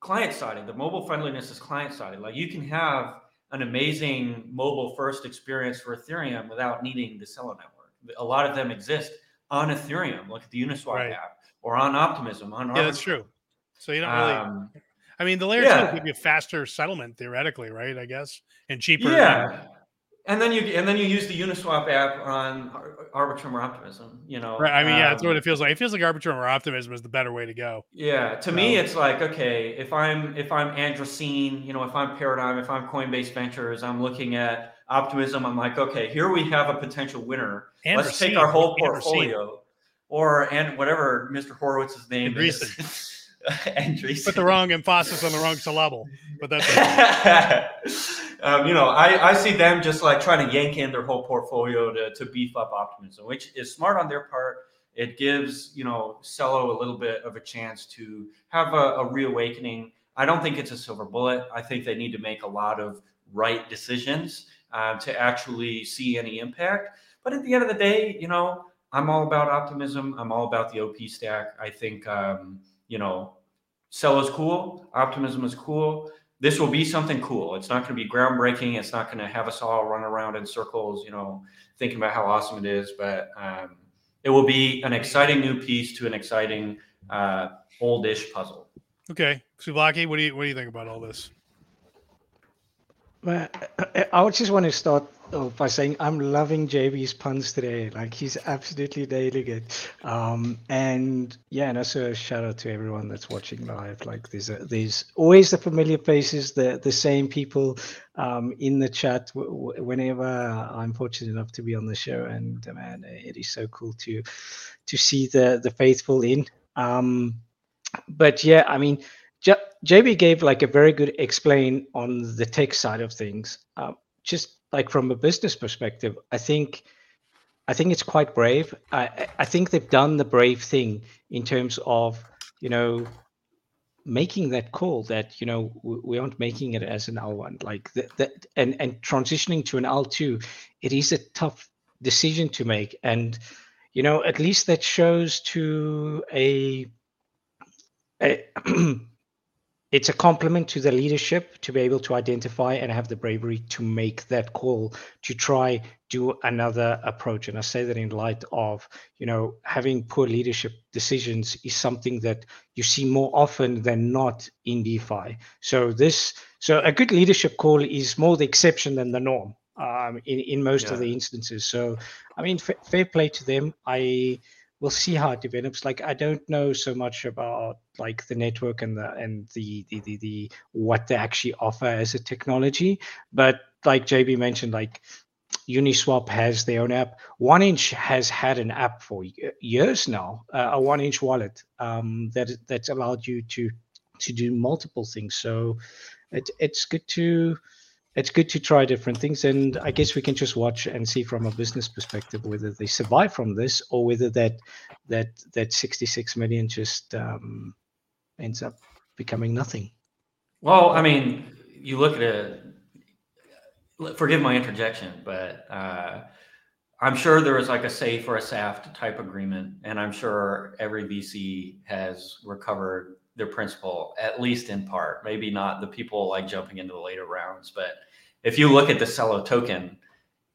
client sided. The mobile friendliness is client sided. Like you can have an amazing mobile first experience for Ethereum without needing the Celo network. A lot of them exist on Ethereum, Look at the Uniswap right. app, or on Optimism. On yeah, that's true. So you don't really. Um, I mean, the layer yeah. two will give you faster settlement theoretically, right? I guess, and cheaper. Yeah. And then you and then you use the Uniswap app on Arbitrum or Optimism. You know, right? I mean, yeah, um, that's what it feels like. It feels like Arbitrum or Optimism is the better way to go. Yeah, to me, it's like okay, if I'm if I'm Andreessen, you know, if I'm Paradigm, if I'm Coinbase Ventures, I'm looking at Optimism. I'm like, okay, here we have a potential winner. Let's take our whole portfolio, or and whatever Mr. Horowitz's name is. entries. Put the wrong emphasis on the wrong syllable, but that's. um, you know, I, I see them just like trying to yank in their whole portfolio to, to beef up optimism, which is smart on their part. It gives you know Celo a little bit of a chance to have a, a reawakening. I don't think it's a silver bullet. I think they need to make a lot of right decisions uh, to actually see any impact. But at the end of the day, you know, I'm all about optimism. I'm all about the OP stack. I think. Um, you know, Celo is cool, optimism is cool. This will be something cool. It's not going to be groundbreaking. It's not going to have us all run around in circles, you know, thinking about how awesome it is. But um, it will be an exciting new piece to an exciting uh, oldish puzzle. Okay, Souvlaki, what do you what do you think about all this? Well, I just want to start off by saying I'm loving JB's puns today. Like he's absolutely nailing it. Um, and yeah, and also a shout out to everyone that's watching live. Like there's a, there's always the familiar faces, the the same people um, in the chat w- whenever I'm fortunate enough to be on the show. And uh, man, it is so cool to to see the the faithful in. Um, but yeah, I mean JB gave like a very good explain on the tech side of things. Um, just like from a business perspective, I think I think it's quite brave. I I think they've done the brave thing in terms of you know making that call that you know we aren't making it as an L1 like that, that and and transitioning to an L2 it is a tough decision to make and you know at least that shows to a, a it's a compliment to the leadership to be able to identify and have the bravery to make that call to try do another approach. And i say that in light of you know having poor leadership decisions is something that you see more often than not in defi. So this so a good leadership call is more the exception than the norm um, in, in most yeah. of the instances. So i mean f- fair play to them. I we'll see how it develops. Like I don't know so much about like the network and the and the the the, the what they actually offer as a technology, but like JB mentioned, like Uniswap has their own app. 1inch has had an app for years now, uh, a 1inch wallet um, that that's allowed you to to do multiple things. So it, it's good to it's good to try different things and i guess we can just watch and see from a business perspective whether they survive from this or whether that that that 66 million just um, ends up becoming nothing. Well i mean you look at it forgive my interjection but uh, i'm sure there was like a SAFE or a SAFT type agreement and i'm sure every vc has recovered their principal, at least in part. Maybe not the people like jumping into the later rounds, but if you look at the Celo token,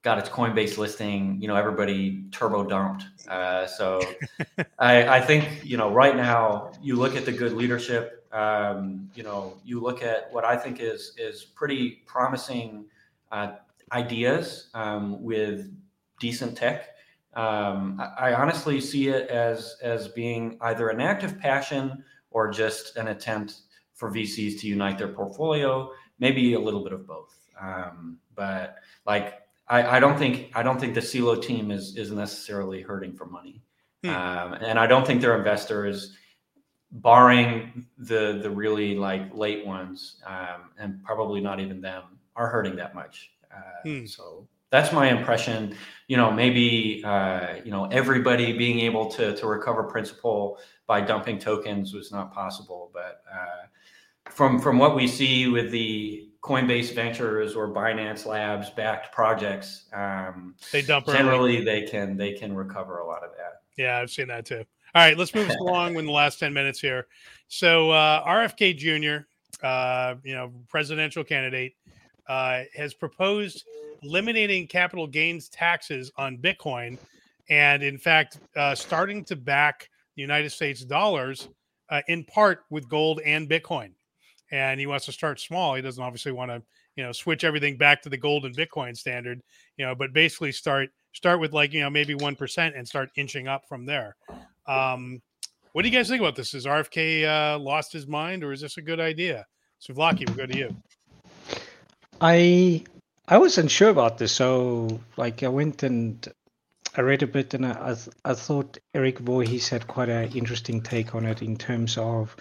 got its Coinbase listing, you know, everybody turbo dumped. Uh, so I, I, think, you know, right now you look at the good leadership, um, you know, you look at what I think is, is pretty promising uh, ideas um, with decent tech. Um, I, I honestly see it as, as being either an active passion or just an attempt for VCs to unite their portfolio, maybe a little bit of both. Um, but like, I, I, don't think I don't think the Celo team is is necessarily hurting for money, hmm. um, and I don't think their investors, barring the the really like late ones, um, and probably not even them, are hurting that much. Uh, hmm. So that's my impression. You know, maybe uh, you know everybody being able to to recover principal by dumping tokens was not possible. But uh, from from what we see with the Coinbase Ventures or Binance Labs backed projects, um, they dump generally early. they can they can recover a lot of that. Yeah, I've seen that too. All right, let's move along in the last ten minutes here. So uh, RFK Jr., uh, you know, presidential candidate, uh, has proposed eliminating capital gains taxes on Bitcoin, and in fact, uh, starting to back the United States dollars uh, in part with gold and Bitcoin. And he wants to start small. He doesn't obviously want to, you know, switch everything back to the gold and Bitcoin standard, you know, but basically start start with like, you know, maybe 1% and start inching up from there. Um, what do you guys think about this? Is RFK uh, lost his mind or is this a good idea? Souvlaki, we'll go to you. I I wasn't sure about this, so like I went and I read a bit and I, I, thought Eric Voorhees had quite an interesting take on it in terms of,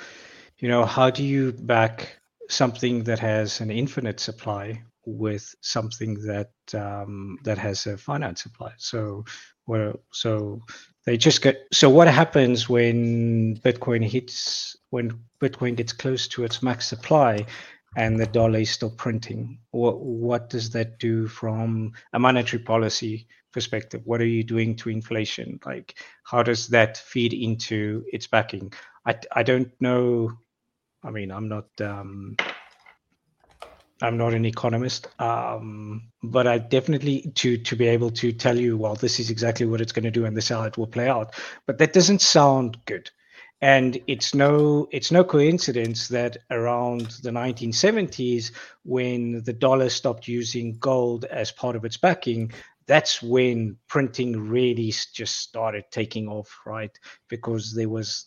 you know, how do you back something that has an infinite supply with something that um, that has a finite supply? So, well, so they just get. So what happens when Bitcoin hits when Bitcoin gets close to its max supply? and the dollar is still printing. What what does that do from a monetary policy perspective? What are you doing to inflation? Like, how does that feed into its backing? I, I don't know. I mean, I'm not um, I'm not an economist, um, but I definitely to to be able to tell you, well, this is exactly what it's going to do, and this is how it will play out. But that doesn't sound good. and it's no it's no coincidence that around the 1970s when the dollar stopped using gold as part of its backing that's when printing really just started taking off right? Because there was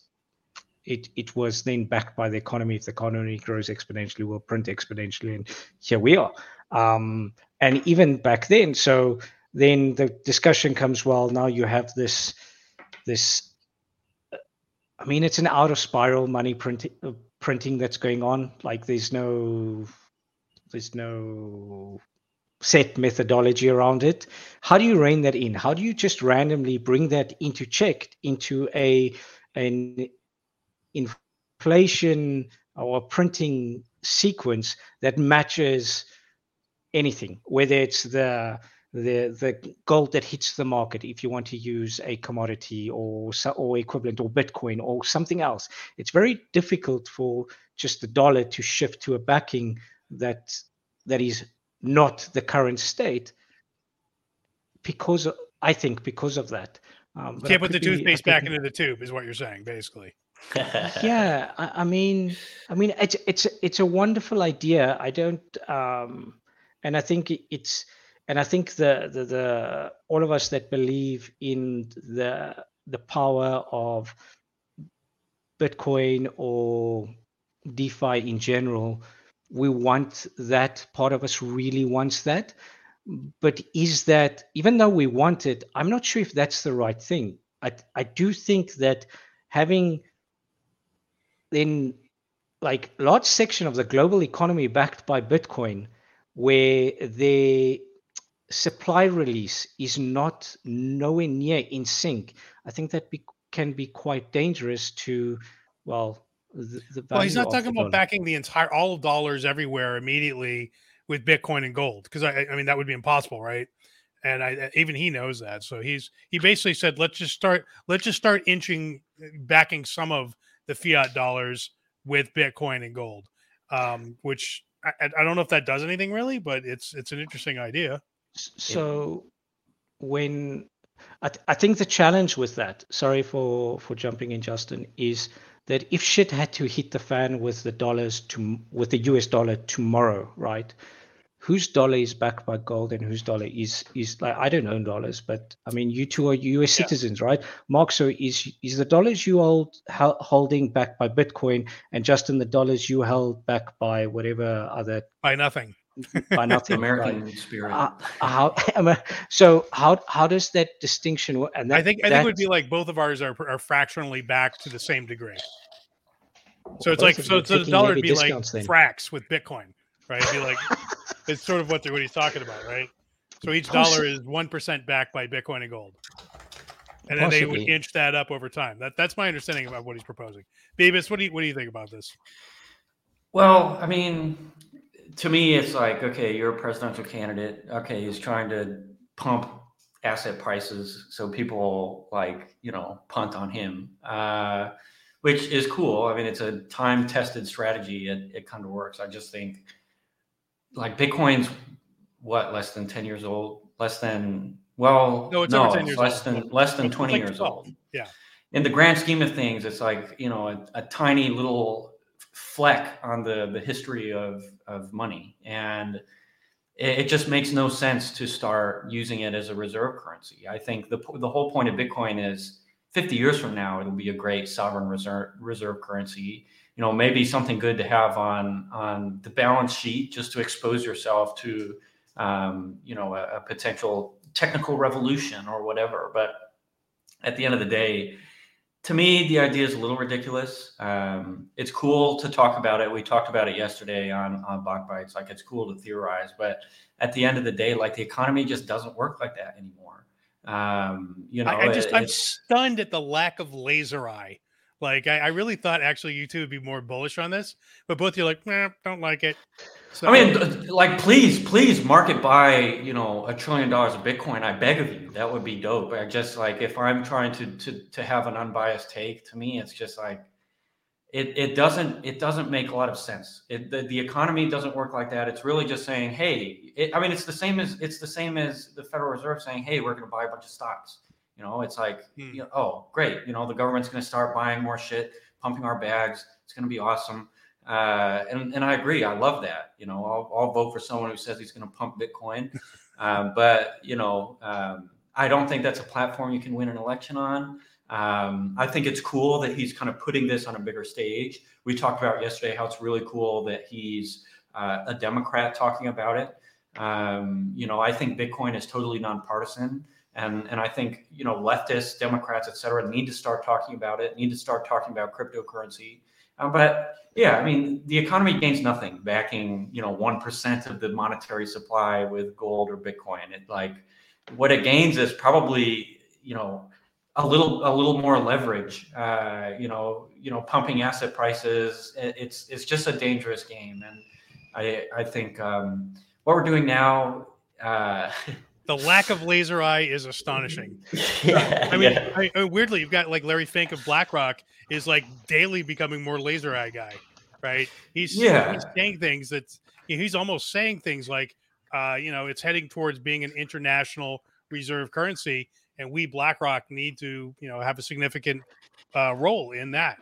it it was then backed by the economy. If the economy grows exponentially we'll print exponentially and here we are. Um, and even back then so then the discussion comes well now you have this this i mean it's an out of spiral money printing uh, printing that's going on. Like there's no there's no set methodology around it. How do you rein that in? How do you just randomly bring that into check into a an inflation or printing sequence that matches anything whether it's the the the gold that hits the market if you want to use a commodity or or equivalent or bitcoin or something else? It's very difficult for just the dollar to shift to a backing that that is not the current state because i think because of that. Um, you can't put the toothpaste back into the tube is what you're saying basically. Yeah I, I, mean i mean it's it's it's a wonderful idea. I don't um and i think it's and I think the, the, the all of us that believe in the the power of Bitcoin or DeFi in general, we want that. Part of us really wants that. But is that even though we want it, I'm not sure if that's the right thing. I I do think that having then like large section of the global economy backed by Bitcoin, where the supply release is not nowhere near in sync, I think that be, can be quite dangerous to, well, the, the well, he's not talking about backing the entire all of dollars everywhere immediately with Bitcoin and gold because I, I mean that would be impossible, right? And I even he knows that. So he's he basically said, let's just start let's just start inching backing some of the fiat dollars with Bitcoin and gold, um, which I, I don't know if that does anything really, but it's it's an interesting idea. So when I, th- I think the challenge with that, sorry for for jumping in, Justin, is that if shit had to hit the fan with the dollars to with the US dollar tomorrow, right? Whose dollar is backed by gold and whose dollar is is like I don't own dollars, but I mean you two are US yeah. citizens, right? Mark, so is is the dollars you hold holding back by Bitcoin, and Justin the dollars you held back by whatever other by nothing by nothing. American right? spirit. Uh, how, so how how does that distinction work? And that, I think I think it would be like both of ours are are fractionally back to the same degree. So it's like so, so the dollar would be like then. frax with Bitcoin, right? It'd be like it's sort of what what he's talking about, right? So each dollar is one percent backed by Bitcoin and gold. And then Possibly. they would inch that up over time. That that's my understanding about what he's proposing. Bebis, what do you what do you think about this? Well, I mean, to me, it's like, okay, you're a presidential candidate. Okay, he's trying to pump asset prices so people like, you know, punt on him, uh, which is cool. I mean, it's a time tested strategy. It, it kind of works. I just think like Bitcoin's what, less than 10 years old, less than, well, no, it's no, over 10 years less old. than, less than 20 like years 12. old. Yeah. In the grand scheme of things, it's like, you know, a, a tiny little fleck on the the history of of money and it, it, just makes no sense to start using it as a reserve currency i think the the whole point of bitcoin is 50 years from now it'll be a great sovereign reserve reserve currency you know maybe something good to have on on the balance sheet just to expose yourself to um, you know a, a potential technical revolution or whatever but at the end of the day to me, the idea is a little ridiculous. Um, it's cool to talk about it. We talked about it yesterday on on Blockbytes. Like it's cool to theorize, but at the end of the day, like the economy just doesn't work like that anymore. Um, you know, I, I just it, I'm stunned at the lack of laser eye. Like I, I, really thought actually you two would be more bullish on this, but both you're like, nah, don't like it. So, I mean, like, please, please market buy, you know, a trillion dollars of Bitcoin. I beg of you, that would be dope. I just like if I'm trying to to to have an unbiased take, to me, it's just like it it doesn't it doesn't make a lot of sense. It, the, the economy doesn't work like that. It's really just saying, hey, it, I mean, it's the same as it's the same as the Federal Reserve saying, hey, we're going to buy a bunch of stocks You know, it's like, Hmm. you know, oh, great. You know, the government's going to start buying more shit, pumping our bags. It's going to be awesome. Uh, and, and I agree. I love that. You know, I'll, I'll vote for someone who says he's going to pump Bitcoin. um, but, you know, um, I don't think that's a platform you can win an election on. Um, I think it's cool that he's kind of putting this on a bigger stage. We talked about yesterday how it's really cool that he's uh, a Democrat talking about it. Um, you know, I think Bitcoin is totally nonpartisan. And, and I think, you know, leftists, Democrats, et cetera, need to start talking about it, need to start talking about cryptocurrency. Uh, but yeah, I mean, the economy gains nothing backing, you know, 1% of the monetary supply with gold or Bitcoin. It like, what it gains is probably, you know, a little a little more leverage uh, you know you know pumping asset prices it's it's just a dangerous game and i i think um, what we're doing now uh, The lack of laser eye is astonishing. yeah I mean, yeah. I, weirdly, you've got like Larry Fink of BlackRock is like daily becoming more laser eye guy, right? He's Yeah. he's saying things that he's almost saying things like, uh, you know, it's heading towards being an international reserve currency, and we BlackRock need to, you know, have a significant uh, role in that.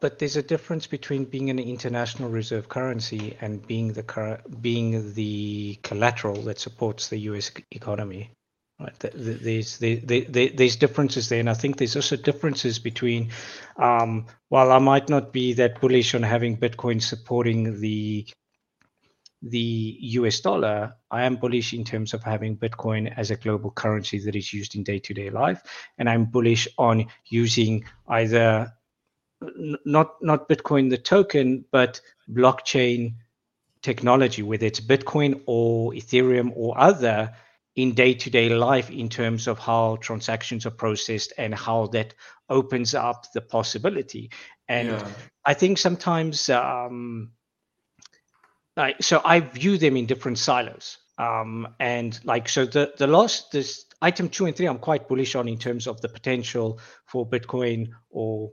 But there's a difference between being an international reserve currency and being the cur- being the collateral that supports the U.S. economy. Right? Th- th- There's there, there, there- there's differences there, and I think there's also differences between. Um, while I might not be that bullish on having Bitcoin supporting the the US dollar, I am bullish in terms of having Bitcoin as a global currency that is used in day to day life. And I'm bullish on using either not not Bitcoin the token, but blockchain technology, whether it's Bitcoin or Ethereum or other, in day to day life in terms of how transactions are processed and how that opens up the possibility. And Yeah. I think sometimes, um, like, so I view them in different silos. Um, and like, so the, the last, this item two and three, I'm quite bullish on in terms of the potential for Bitcoin or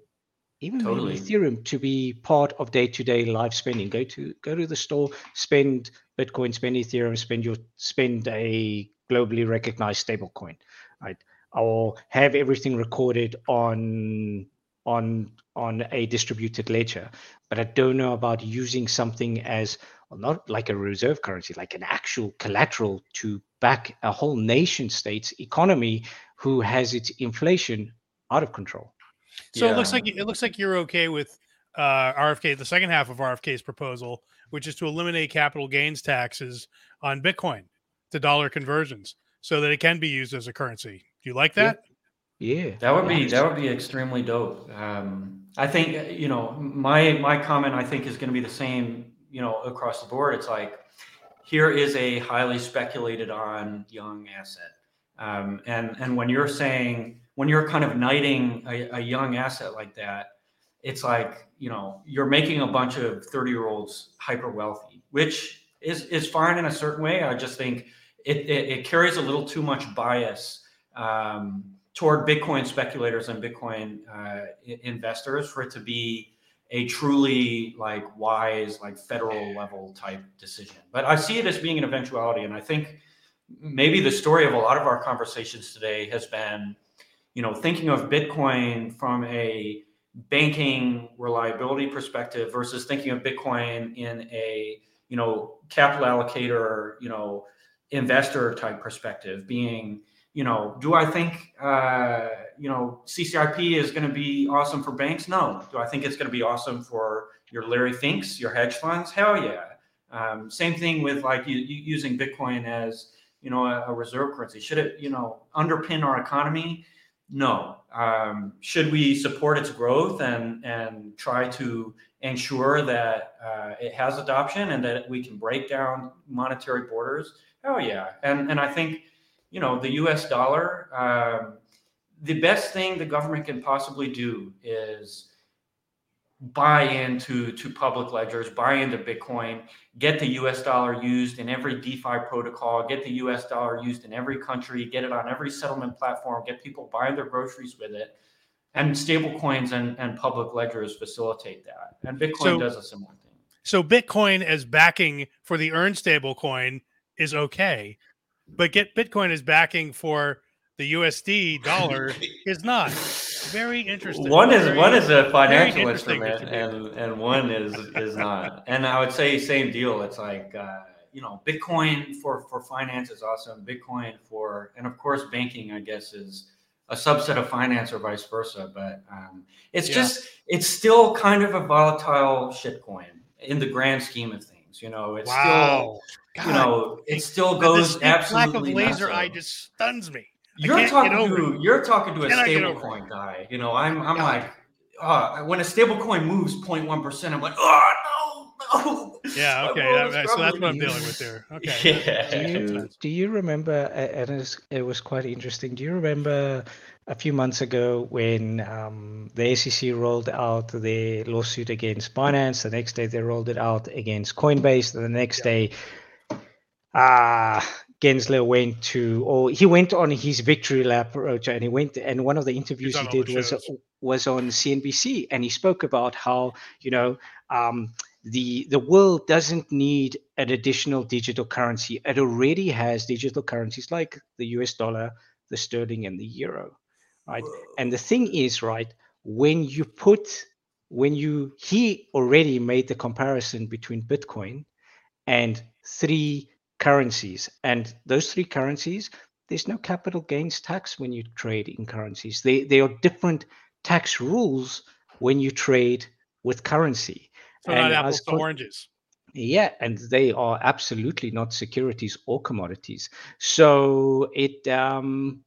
even Totally. Ethereum to be part of day-to-day life spending. Go to go to the store, spend Bitcoin, spend Ethereum, spend your spend a globally recognized stablecoin, right? Or have everything recorded on on on a distributed ledger. But I don't know about using something as not like a reserve currency, like an actual collateral to back a whole nation state's economy who has its inflation out of control. So it looks like it looks like you're okay with uh, RFK, the second half of RFK's proposal, which is to eliminate capital gains taxes on Bitcoin to dollar conversions, so that it can be used as a currency. Do you like that? Yeah, That would be that would be extremely dope. Um, I think you know my my comment I think is going to be the same you know across the board. It's like here is a highly speculated on young asset, um, and and when you're saying when you're kind of knighting a, a young asset like that, it's like you know you're making a bunch of 30 year olds hyper wealthy, which is is fine in a certain way. I just think it it, it carries a little too much bias. Um, toward Bitcoin speculators and Bitcoin uh, investors for it to be a truly like wise, like federal level type decision. But I see it as being an eventuality, and I think maybe the story of a lot of our conversations today has been, you know, thinking of Bitcoin from a banking reliability perspective versus thinking of Bitcoin in a you know capital allocator, you know, investor type perspective, being you know, do I think uh, you know CCIP is going to be awesome for banks? No. Do I think it's going to be awesome for your Larry Finks, your hedge funds? Hell yeah. Um, same thing with like you, you using Bitcoin as you know a, a reserve currency. Should it you know underpin our economy? No. Um, should we support its growth and and try to ensure that uh, it has adoption and that we can break down monetary borders? Hell yeah. And and I think you know the U.S. dollar. Um, the best thing the government can possibly do is buy into to public ledgers, buy into Bitcoin, get the U.S. dollar used in every DeFi protocol, get the U.S. dollar used in every country, get it on every settlement platform, get people buying their groceries with it, and stable coins and, and public ledgers facilitate that. And Bitcoin So- does a similar thing. So Bitcoin as backing for the ERN stable coin is okay, but get Bitcoin is backing for The USD dollar is not. Very interesting. One is Very- one is a financial instrument, and and one is is not. And I would say same deal. It's like uh, you know, Bitcoin for for finance is awesome. Bitcoin for and of course banking, I guess, is a subset of finance or vice versa. But um, it's Yeah. just it's still kind of a volatile shitcoin in the grand scheme of things. You know, it's wow. still you know it still goes distinct lack of absolutely laser eye just stuns me. I You're talking to you're talking to a Cannot get stable coin guy. You know, I'm I'm God. like, uh, when a stable coin moves 0.1 percent, I'm like, oh no, no. Yeah, okay. world so that's what I'm dealing with there. Okay. Yeah. Do you, do you remember, a- and it's, it was quite interesting, do you remember a few months ago when um, the SEC rolled out their lawsuit against Binance? The next day they rolled it out against Coinbase. The next day, uh, Gensler went to, or he went on his victory lap, Roger, and he went, and one of the interviews he did was was on CNBC, and he spoke about how you know um, the the world doesn't need an additional digital currency. It already has digital currencies like the US dollar, the sterling, and the euro, right? And the thing is, right, when you put when you he already made the comparison between Bitcoin and three currencies, and those three currencies, there's no capital gains tax when you trade in currencies. They they are different tax rules when you trade with currency. So not And I apples to oranges. yeah, and they are absolutely not securities or commodities. So it um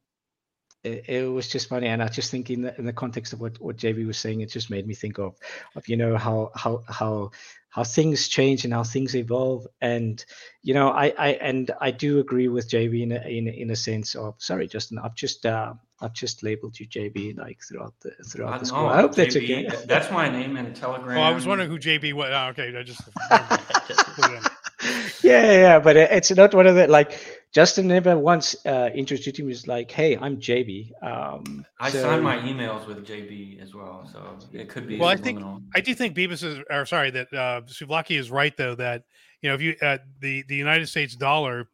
it, it was just funny, and I just think in the in the context of what what JB was saying, it just made me think of of you know how how how how things change and how things evolve, and you know I I and I do agree with JB in a, in in a sense of sorry Justin, I've just uh, I've just labeled you JB like throughout the throughout I this. know, call. I hope that's okay. That's my name in Telegram. Well, I was wondering who JB was. Oh, okay, I just. yeah, yeah, yeah, but it's not one of the like Justin never once uh, introduced him as like, "Hey, I'm JB." Um, I so- signed my emails with JB as well, so it could be. Well, I think- subliminal. I do think Bebis is, or sorry, that uh, Souvlaki is right though. That you know, if you uh, the the United States dollar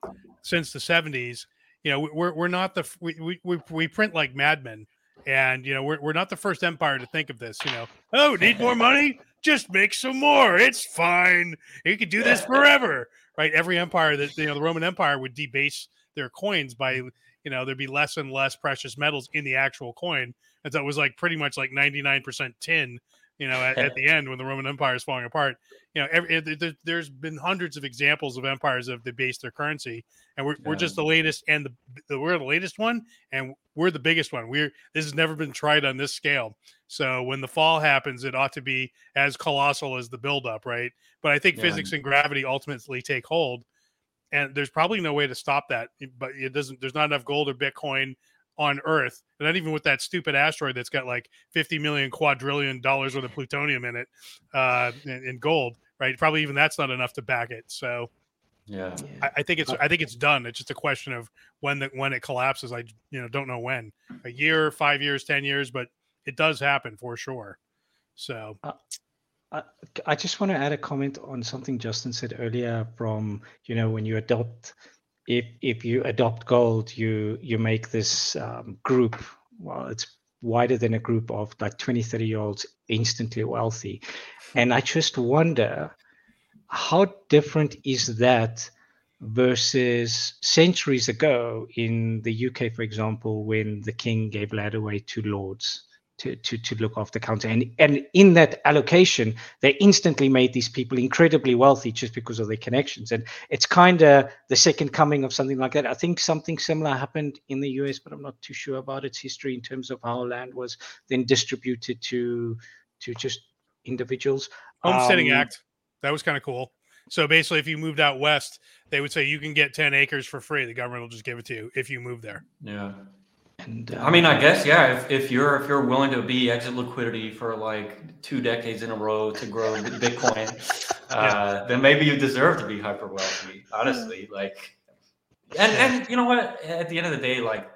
since the seventies, you know, we're we're not the we we we, we print like madmen, and you know, we're we're not the first empire to think of this. You know, oh, need more money? Just make some more. It's fine. You could do this forever, right? Every empire that you know, the Roman Empire would debase their coins by you know there'd be less and less precious metals in the actual coin, and so it was like pretty much like ninety nine percent tin you know, at, at the end when the Roman Empire is falling apart. You know, every, there- there, there's been hundreds of examples of empires that have debased their currency, and we're, we're just the latest, and the, the we're the latest one, and we're the biggest one. We're this has never been tried on this scale. So when the fall happens, it ought to be as colossal as the buildup, right? But I think Yeah. physics and gravity ultimately take hold, and there's probably no way to stop that. But it doesn't. There's not enough gold or Bitcoin on Earth, and not even with that stupid asteroid that's got like 50 million quadrillion dollars worth of plutonium in it, uh, in, in gold, right? Probably even that's not enough to back it. So yeah. I, I think it's uh, I think it's done. It's just a question of when the when it collapses. I you know don't know when, a year, five years, ten years, but it does happen for sure. So I, I just want to add a comment on something Justin said earlier. From you know, when you adopt, if if you adopt gold, you you make this um, group. Well, it's wider than a group of like 20, 30 year olds instantly wealthy, and I just wonder how different is that versus centuries ago in the UK, for example, when the king gave land away to lords to, to, to look after the county. And, and in that allocation, they instantly made these people incredibly wealthy just because of their connections. And it's kind of the second coming of something like that. I think something similar happened in the US, but I'm not too sure about its history in terms of how land was then distributed to to just individuals. homesteading Um, act that was kind of cool. So basically, if you moved out west, they would say you can get ten acres for free. The government will just give it to you if you move there. Yeah. And I mean, I um, guess yeah. If, if you're if you're willing to be exit liquidity for like two decades in a row to grow Bitcoin, uh, then maybe you deserve to be hyper wealthy. Honestly, like, and and you know what? At the end of the day, like,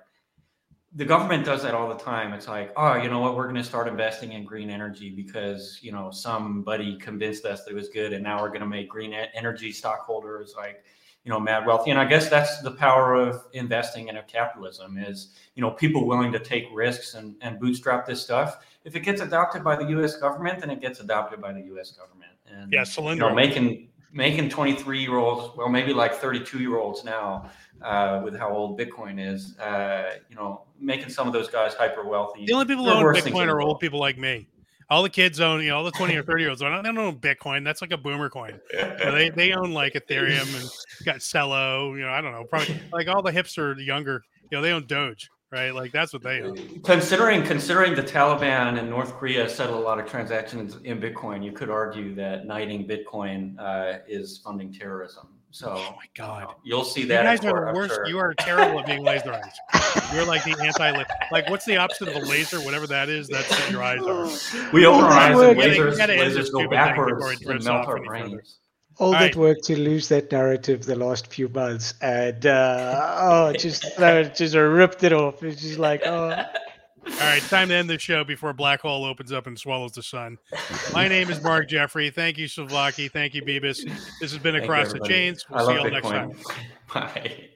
the government does that all the time. It's like, oh, you know what? We're going to start investing in green energy because you know somebody convinced us that it was good, and now we're going to make green energy stockholders like you know mad wealthy. And I guess that's the power of investing in a capitalism is you know people willing to take risks and, and bootstrap this stuff. If it gets adopted by the U.S. government, then it gets adopted by the U.S. government. And Yeah, you know making making 23 year olds well maybe like 32 year olds now uh, with how old bitcoin is uh, you know making some of those guys hyper wealthy The only people who own Bitcoin are old people like me. All the kids own, you know, all the 20 or 30 year olds, they don't they don't own Bitcoin. That's like a boomer coin. You know, they, they own like Ethereum and got CELO, you know, I don't know, probably like all the hipster, the younger, you know, they own Doge, right? Like that's what they own. considering considering the taliban and north korea settle a lot of transactions in bitcoin you could argue that knighting bitcoin uh, is funding terrorism so Oh my God. you'll see that in guys are the worst. sure. You are terrible at being laserized. You're like the anti like what's the opposite of a laser? Whatever that is, that's what your eyes are. we open our eyes and You gotta- you lasers, gotta end this lasers go stupid thing before backwards it and melt our brains All All that right. work to lose that narrative the last few months, and uh, oh, just no, just ripped it off. It's just like, oh, All right, time to end the show before black hole opens up and swallows the sun. My name is Mark Jeffrey. Thank you, Souvlaki. Thank you, Bebis. This has been Across the. Chains. I We'll see you all next time. Bye.